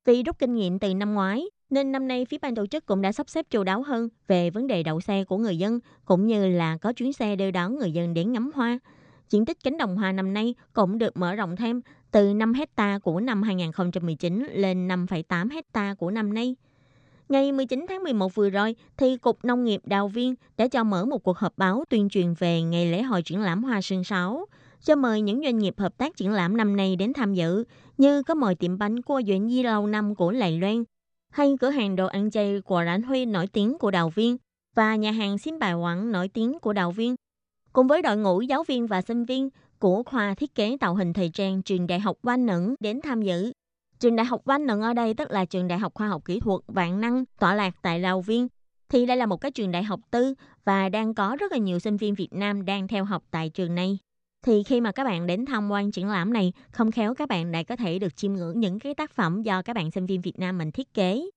Vì rút kinh nghiệm từ năm ngoái, nên năm nay phía ban tổ chức cũng đã sắp xếp chu đáo hơn về vấn đề đậu xe của người dân, cũng như là có chuyến xe đưa đón người dân đến ngắm hoa. Diện tích cánh đồng hoa năm nay cũng được mở rộng thêm từ 5 hecta của năm 2019 lên 5,8 hecta của năm nay. Ngày 19 tháng 11 vừa rồi, thì Cục Nông nghiệp Đào Viên đã cho mở một cuộc họp báo tuyên truyền về ngày lễ hội triển lãm hoa sơn sáo, cho mời những doanh nghiệp hợp tác triển lãm năm nay đến tham dự, như có mời tiệm bánh của Duyện Di lâu năm của Lài Loan, hay cửa hàng đồ ăn chay của Rãnh Huy nổi tiếng của Đào Viên, và nhà hàng Xin Bài Quảng nổi tiếng của Đào Viên. Cùng với đội ngũ giáo viên và sinh viên của khoa thiết kế tạo hình thời trang trường Đại học Hoa Nẫn đến tham dự. Trường Đại học Văn Nẫn ở đây tức là trường Đại học Khoa học Kỹ thuật Vạn Năng tọa lạc tại Lào Viên. Thì đây là một cái trường đại học tư và đang có rất là nhiều sinh viên Việt Nam đang theo học tại trường này. Thì khi mà các bạn đến tham quan triển lãm này, không khéo các bạn lại có thể được chiêm ngưỡng những cái tác phẩm do các bạn sinh viên Việt Nam mình thiết kế.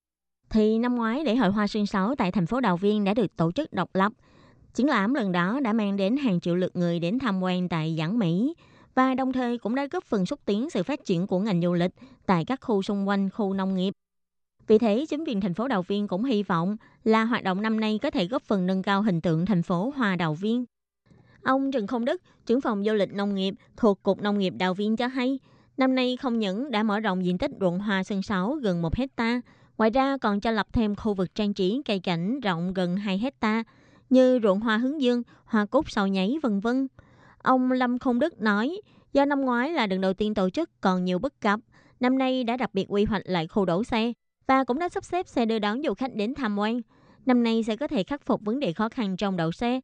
Thì năm ngoái lễ hội hoa xuân sáu tại thành phố Đào Viên đã được tổ chức độc lập. Triển lãm lần đó đã mang đến hàng triệu lượt người đến tham quan tại Giảng Mỹ và đồng thời cũng đã góp phần xúc tiến sự phát triển của ngành du lịch tại các khu xung quanh khu nông nghiệp. Vì thế, chính quyền thành phố Đào Viên cũng hy vọng là hoạt động năm nay có thể góp phần nâng cao hình tượng thành phố Hòa Đào Viên. Ông Trần Không Đức, trưởng phòng du lịch nông nghiệp thuộc Cục Nông nghiệp Đào Viên cho hay, năm nay không những đã mở rộng diện tích ruộng hoa sân sáu gần 1 hecta, ngoài ra còn cho lập thêm khu vực trang trí cây cảnh rộng gần 2 hecta như ruộng hoa hướng dương, hoa cúc sau nháy vân vân. Ông Lâm Không Đức nói, do năm ngoái là lần đầu tiên tổ chức còn nhiều bất cập, năm nay đã đặc biệt quy hoạch lại khu đổ xe và cũng đã sắp xếp xe đưa đón du khách đến tham quan. Năm nay sẽ có thể khắc phục vấn đề khó khăn trong đậu xe.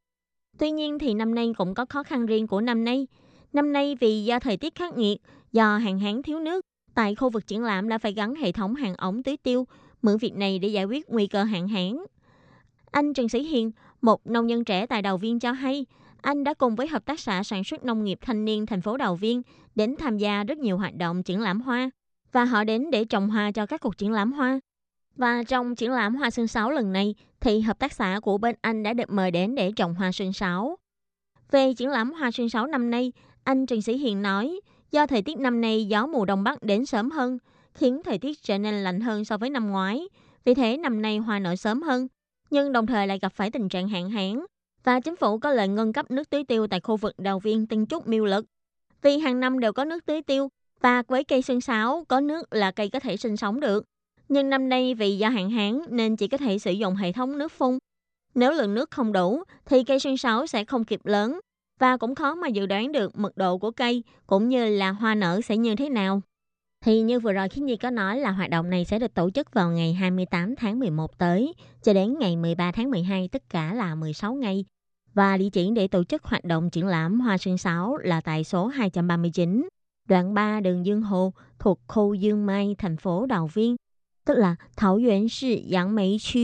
Tuy nhiên thì năm nay cũng có khó khăn riêng của năm nay. Năm nay vì do thời tiết khắc nghiệt, do hạn hán thiếu nước, tại khu vực triển lãm đã phải gắn hệ thống hàng ống tưới tiêu, mượn việc này để giải quyết nguy cơ hạn hán. Anh Trần Sĩ Hiền, một nông dân trẻ tại Đào Viên cho hay, anh đã cùng với Hợp tác xã Sản xuất Nông nghiệp Thanh niên thành phố Đào Viên đến tham gia rất nhiều hoạt động triển lãm hoa và họ đến để trồng hoa cho các cuộc triển lãm hoa. Và trong triển lãm hoa sương sáo lần này thì hợp tác xã của bên anh đã được mời đến để trồng hoa sương sáo. Về triển lãm hoa sương sáo năm nay, anh Trần Sĩ Hiền nói do thời tiết năm nay gió mùa đông bắc đến sớm hơn, khiến thời tiết trở nên lạnh hơn so với năm ngoái. Vì thế năm nay hoa nở sớm hơn, nhưng đồng thời lại gặp phải tình trạng hạn hán và chính phủ có lệnh ngân cấp nước tưới tiêu tại khu vực đầu viên, Tân Trúc, Miêu Lực. Vì hàng năm đều có nước tưới tiêu và với cây sơn sáo có nước là cây có thể sinh sống được. Nhưng năm nay vì do hạn hán nên chỉ có thể sử dụng hệ thống nước phun. Nếu lượng nước không đủ thì cây sơn sáo sẽ không kịp lớn và cũng khó mà dự đoán được mật độ của cây cũng như là hoa nở sẽ như thế nào. Thì như vừa rồi Khiết Nhi có nói là hoạt động này sẽ được tổ chức vào ngày 28 tháng 11 tới cho đến ngày 13 tháng 12 tất cả là 16 ngày. Và địa chỉ để tổ chức hoạt động triển lãm Hoa Sơn Sáo là tại số 239, đoạn 3 đường Dương Hồ thuộc khu Dương Mai, thành phố Đào Viên. Tức là Thảo nguyên Sư Yang Mấy Chu,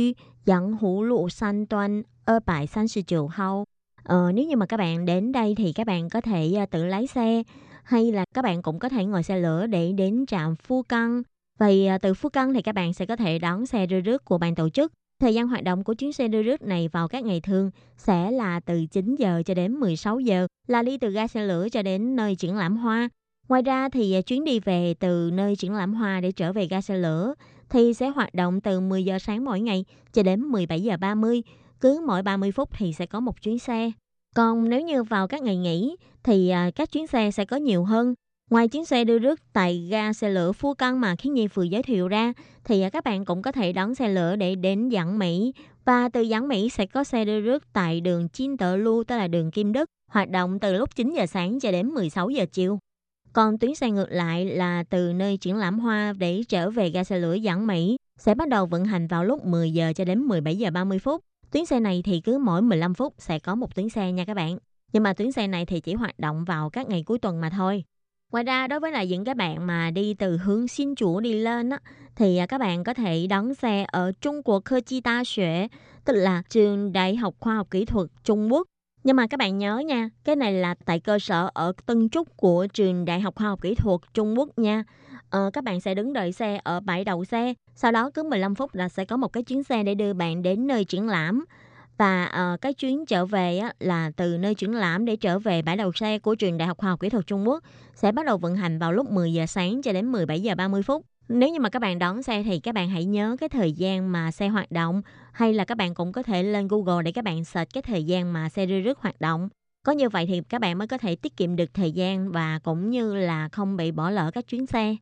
Yang Hú Lộ San Toan, 239 Hào, Ờ, nếu như mà các bạn đến đây thì các bạn có thể uh, tự lái xe hay là các bạn cũng có thể ngồi xe lửa để đến trạm Phu Căng. Vậy uh, từ Phu Căng thì các bạn sẽ có thể đón xe đưa rước của ban tổ chức. Thời gian hoạt động của chuyến xe đưa rước này vào các ngày thường sẽ là từ 9 giờ cho đến 16 giờ, là đi từ ga xe lửa cho đến nơi triển lãm hoa. Ngoài ra thì à, chuyến đi về từ nơi triển lãm hoa để trở về ga xe lửa thì sẽ hoạt động từ 10 giờ sáng mỗi ngày cho đến 17 giờ 30. Cứ mỗi 30 phút thì sẽ có một chuyến xe. Còn nếu như vào các ngày nghỉ thì à, các chuyến xe sẽ có nhiều hơn. Ngoài chuyến xe đưa rước tại ga xe lửa Phú Căn mà Khiến Nhi vừa giới thiệu ra, thì à, các bạn cũng có thể đón xe lửa để đến Giảng Mỹ. Và từ Giảng Mỹ sẽ có xe đưa rước tại đường Chin Tợ Lu, tức là đường Kim Đức, hoạt động từ lúc 9 giờ sáng cho đến 16 giờ chiều. Còn tuyến xe ngược lại là từ nơi triển lãm hoa để trở về ga xe lửa Giảng Mỹ sẽ bắt đầu vận hành vào lúc 10 giờ cho đến 17 giờ 30 phút. Tuyến xe này thì cứ mỗi 15 phút sẽ có một tuyến xe nha các bạn. Nhưng mà tuyến xe này thì chỉ hoạt động vào các ngày cuối tuần mà thôi. Ngoài ra đối với là những các bạn mà đi từ hướng xin chủ đi lên á, thì à, các bạn có thể đón xe ở Trung quốc kochita Xuế, tức là trường Đại học Khoa học Kỹ thuật Trung Quốc. Nhưng mà các bạn nhớ nha, cái này là tại cơ sở ở Tân Trúc của trường Đại học Khoa học Kỹ thuật Trung Quốc nha uh, các bạn sẽ đứng đợi xe ở bãi đậu xe. Sau đó cứ 15 phút là sẽ có một cái chuyến xe để đưa bạn đến nơi triển lãm. Và uh, cái chuyến trở về á, là từ nơi triển lãm để trở về bãi đầu xe của trường Đại học Khoa học Kỹ thuật Trung Quốc sẽ bắt đầu vận hành vào lúc 10 giờ sáng cho đến 17 giờ 30 phút. Nếu như mà các bạn đón xe thì các bạn hãy nhớ cái thời gian mà xe hoạt động hay là các bạn cũng có thể lên Google để các bạn search cái thời gian mà xe đưa rước hoạt động. Có như vậy thì các bạn mới có thể tiết kiệm được thời gian và cũng như là không bị bỏ lỡ các chuyến xe.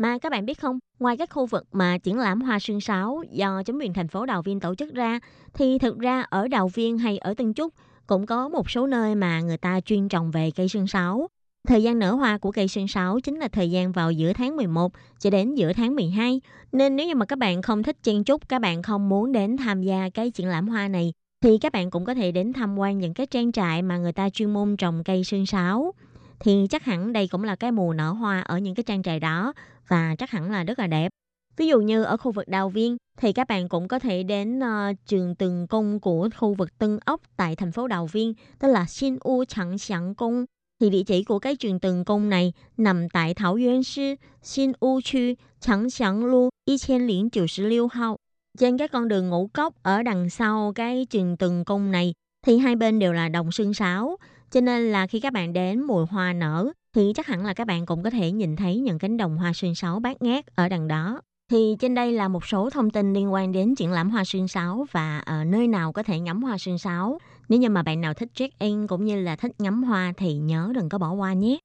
Mà các bạn biết không, ngoài các khu vực mà triển lãm hoa sương sáo do chính quyền thành phố Đào Viên tổ chức ra, thì thực ra ở Đào Viên hay ở Tân Trúc cũng có một số nơi mà người ta chuyên trồng về cây sương sáo. Thời gian nở hoa của cây sương sáo chính là thời gian vào giữa tháng 11 cho đến giữa tháng 12. Nên nếu như mà các bạn không thích chen chúc, các bạn không muốn đến tham gia cái triển lãm hoa này, thì các bạn cũng có thể đến tham quan những cái trang trại mà người ta chuyên môn trồng cây sương sáo. Thì chắc hẳn đây cũng là cái mùa nở hoa ở những cái trang trại đó và chắc hẳn là rất là đẹp. Ví dụ như ở khu vực Đào Viên thì các bạn cũng có thể đến uh, trường Từng Cung của khu vực Tân Ốc tại thành phố Đào Viên, tức là Xin U Chẳng Xiang Cung Thì địa chỉ của cái trường Từng Cung này nằm tại Thảo Yuan Sư, Xin U 区, Chẳng Xiang Lu 1096 Hào Trên cái con đường ngũ cốc ở đằng sau cái trường Từng Cung này thì hai bên đều là đồng sương sáo. Cho nên là khi các bạn đến mùa hoa nở thì chắc hẳn là các bạn cũng có thể nhìn thấy những cánh đồng hoa sương sáo bát ngát ở đằng đó. Thì trên đây là một số thông tin liên quan đến triển lãm hoa sương sáo và ở nơi nào có thể ngắm hoa sương sáo. Nếu như mà bạn nào thích check-in cũng như là thích ngắm hoa thì nhớ đừng có bỏ qua nhé.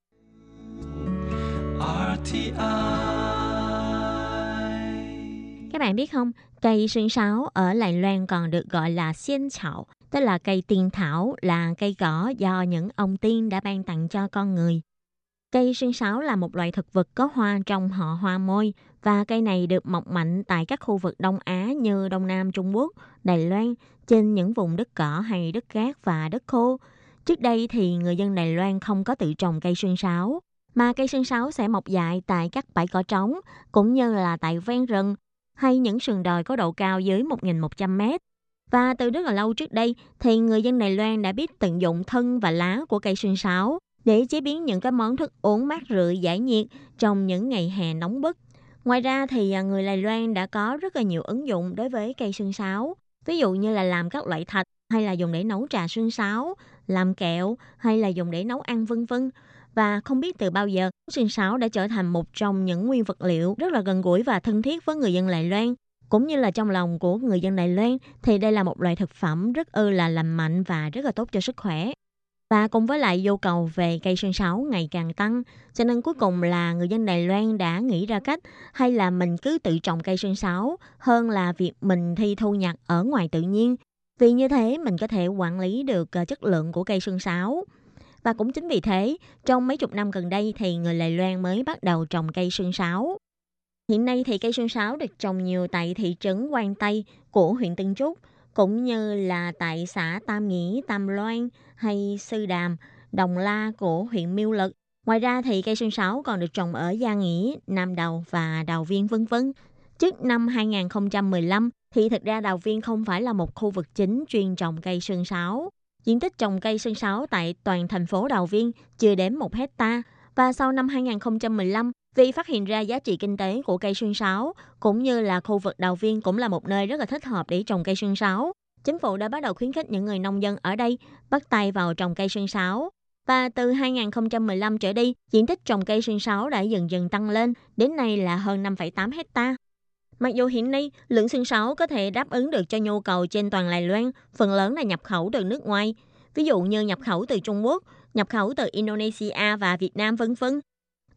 Các bạn biết không, cây sương sáo ở Lài Loan còn được gọi là xiên chảo, tức là cây tiên thảo, là cây cỏ do những ông tiên đã ban tặng cho con người. Cây sương sáo là một loại thực vật có hoa trong họ hoa môi và cây này được mọc mạnh tại các khu vực Đông Á như Đông Nam Trung Quốc, Đài Loan, trên những vùng đất cỏ hay đất cát và đất khô. Trước đây thì người dân Đài Loan không có tự trồng cây sương sáo, mà cây sương sáo sẽ mọc dại tại các bãi cỏ trống, cũng như là tại ven rừng hay những sườn đồi có độ cao dưới 1.100 mét. Và từ rất là lâu trước đây thì người dân Đài Loan đã biết tận dụng thân và lá của cây sương sáo để chế biến những cái món thức uống mát rượi giải nhiệt trong những ngày hè nóng bức. Ngoài ra thì à, người Đài Loan đã có rất là nhiều ứng dụng đối với cây sương sáo. Ví dụ như là làm các loại thạch hay là dùng để nấu trà sương sáo, làm kẹo hay là dùng để nấu ăn vân vân. Và không biết từ bao giờ, sương sáo đã trở thành một trong những nguyên vật liệu rất là gần gũi và thân thiết với người dân Đài Loan. Cũng như là trong lòng của người dân Đài Loan thì đây là một loại thực phẩm rất ư là lành mạnh và rất là tốt cho sức khỏe. Và cùng với lại nhu cầu về cây sương sáo ngày càng tăng, cho nên cuối cùng là người dân Đài Loan đã nghĩ ra cách hay là mình cứ tự trồng cây sương sáo hơn là việc mình thi thu nhặt ở ngoài tự nhiên. Vì như thế mình có thể quản lý được ờ, chất lượng của cây sương sáo. Và cũng chính vì thế, trong mấy chục năm gần đây thì người Đài Loan mới bắt đầu trồng cây sương sáo. Hiện nay thì cây sơn sáo được trồng nhiều tại thị trấn Quang Tây của huyện Tân Trúc, cũng như là tại xã Tam Nghĩa, Tam Loan hay Sư Đàm, Đồng La của huyện Miêu Lực. Ngoài ra thì cây sơn sáo còn được trồng ở Gia Nghĩa, Nam Đầu và Đào Viên vân vân. Trước năm 2015 thì thực ra Đào Viên không phải là một khu vực chính chuyên trồng cây sơn sáo. Diện tích trồng cây sơn sáo tại toàn thành phố Đào Viên chưa đến 1 hecta và sau năm 2015 vì phát hiện ra giá trị kinh tế của cây sương sáo cũng như là khu vực Đào Viên cũng là một nơi rất là thích hợp để trồng cây sương sáo. Chính phủ đã bắt đầu khuyến khích những người nông dân ở đây bắt tay vào trồng cây sương sáo. Và từ 2015 trở đi, diện tích trồng cây sương sáo đã dần dần tăng lên, đến nay là hơn 5,8 hecta. Mặc dù hiện nay, lượng sương sáo có thể đáp ứng được cho nhu cầu trên toàn Đài Loan, phần lớn là nhập khẩu từ nước ngoài. Ví dụ như nhập khẩu từ Trung Quốc, nhập khẩu từ Indonesia và Việt Nam vân vân.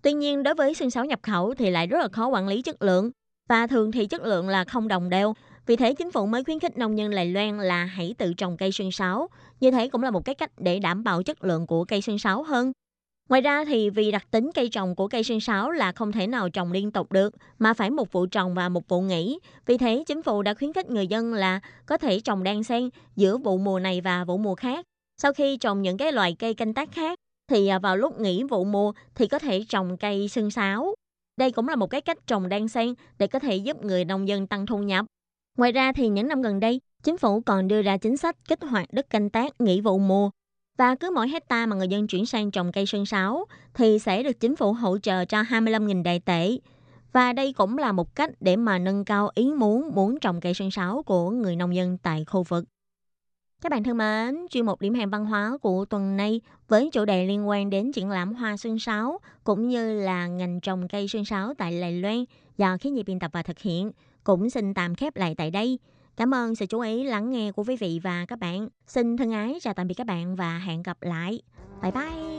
Tuy nhiên, đối với sương sáo nhập khẩu thì lại rất là khó quản lý chất lượng. Và thường thì chất lượng là không đồng đều. Vì thế, chính phủ mới khuyến khích nông dân Lài Loan là hãy tự trồng cây sương sáo. Như thế cũng là một cái cách để đảm bảo chất lượng của cây sương sáo hơn. Ngoài ra thì vì đặc tính cây trồng của cây sương sáo là không thể nào trồng liên tục được mà phải một vụ trồng và một vụ nghỉ. Vì thế chính phủ đã khuyến khích người dân là có thể trồng đan xen giữa vụ mùa này và vụ mùa khác. Sau khi trồng những cái loại cây canh tác khác thì à, vào lúc nghỉ vụ mùa thì có thể trồng cây sương sáo. Đây cũng là một cái cách trồng đan xen để có thể giúp người nông dân tăng thu nhập. Ngoài ra thì những năm gần đây, chính phủ còn đưa ra chính sách kích hoạt đất canh tác nghỉ vụ mùa và cứ mỗi hecta mà người dân chuyển sang trồng cây sương sáo thì sẽ được chính phủ hỗ trợ cho 25.000 đại tệ. Và đây cũng là một cách để mà nâng cao ý muốn muốn trồng cây sương sáo của người nông dân tại khu vực. Các bạn thân mến, chuyên mục điểm hẹn văn hóa của tuần này với chủ đề liên quan đến triển lãm hoa sương sáo cũng như là ngành trồng cây sương sáo tại Lài Loan do khí nhị biên tập và thực hiện cũng xin tạm khép lại tại đây. Cảm ơn sự chú ý lắng nghe của quý vị và các bạn. Xin thân ái chào tạm biệt các bạn và hẹn gặp lại. Bye bye!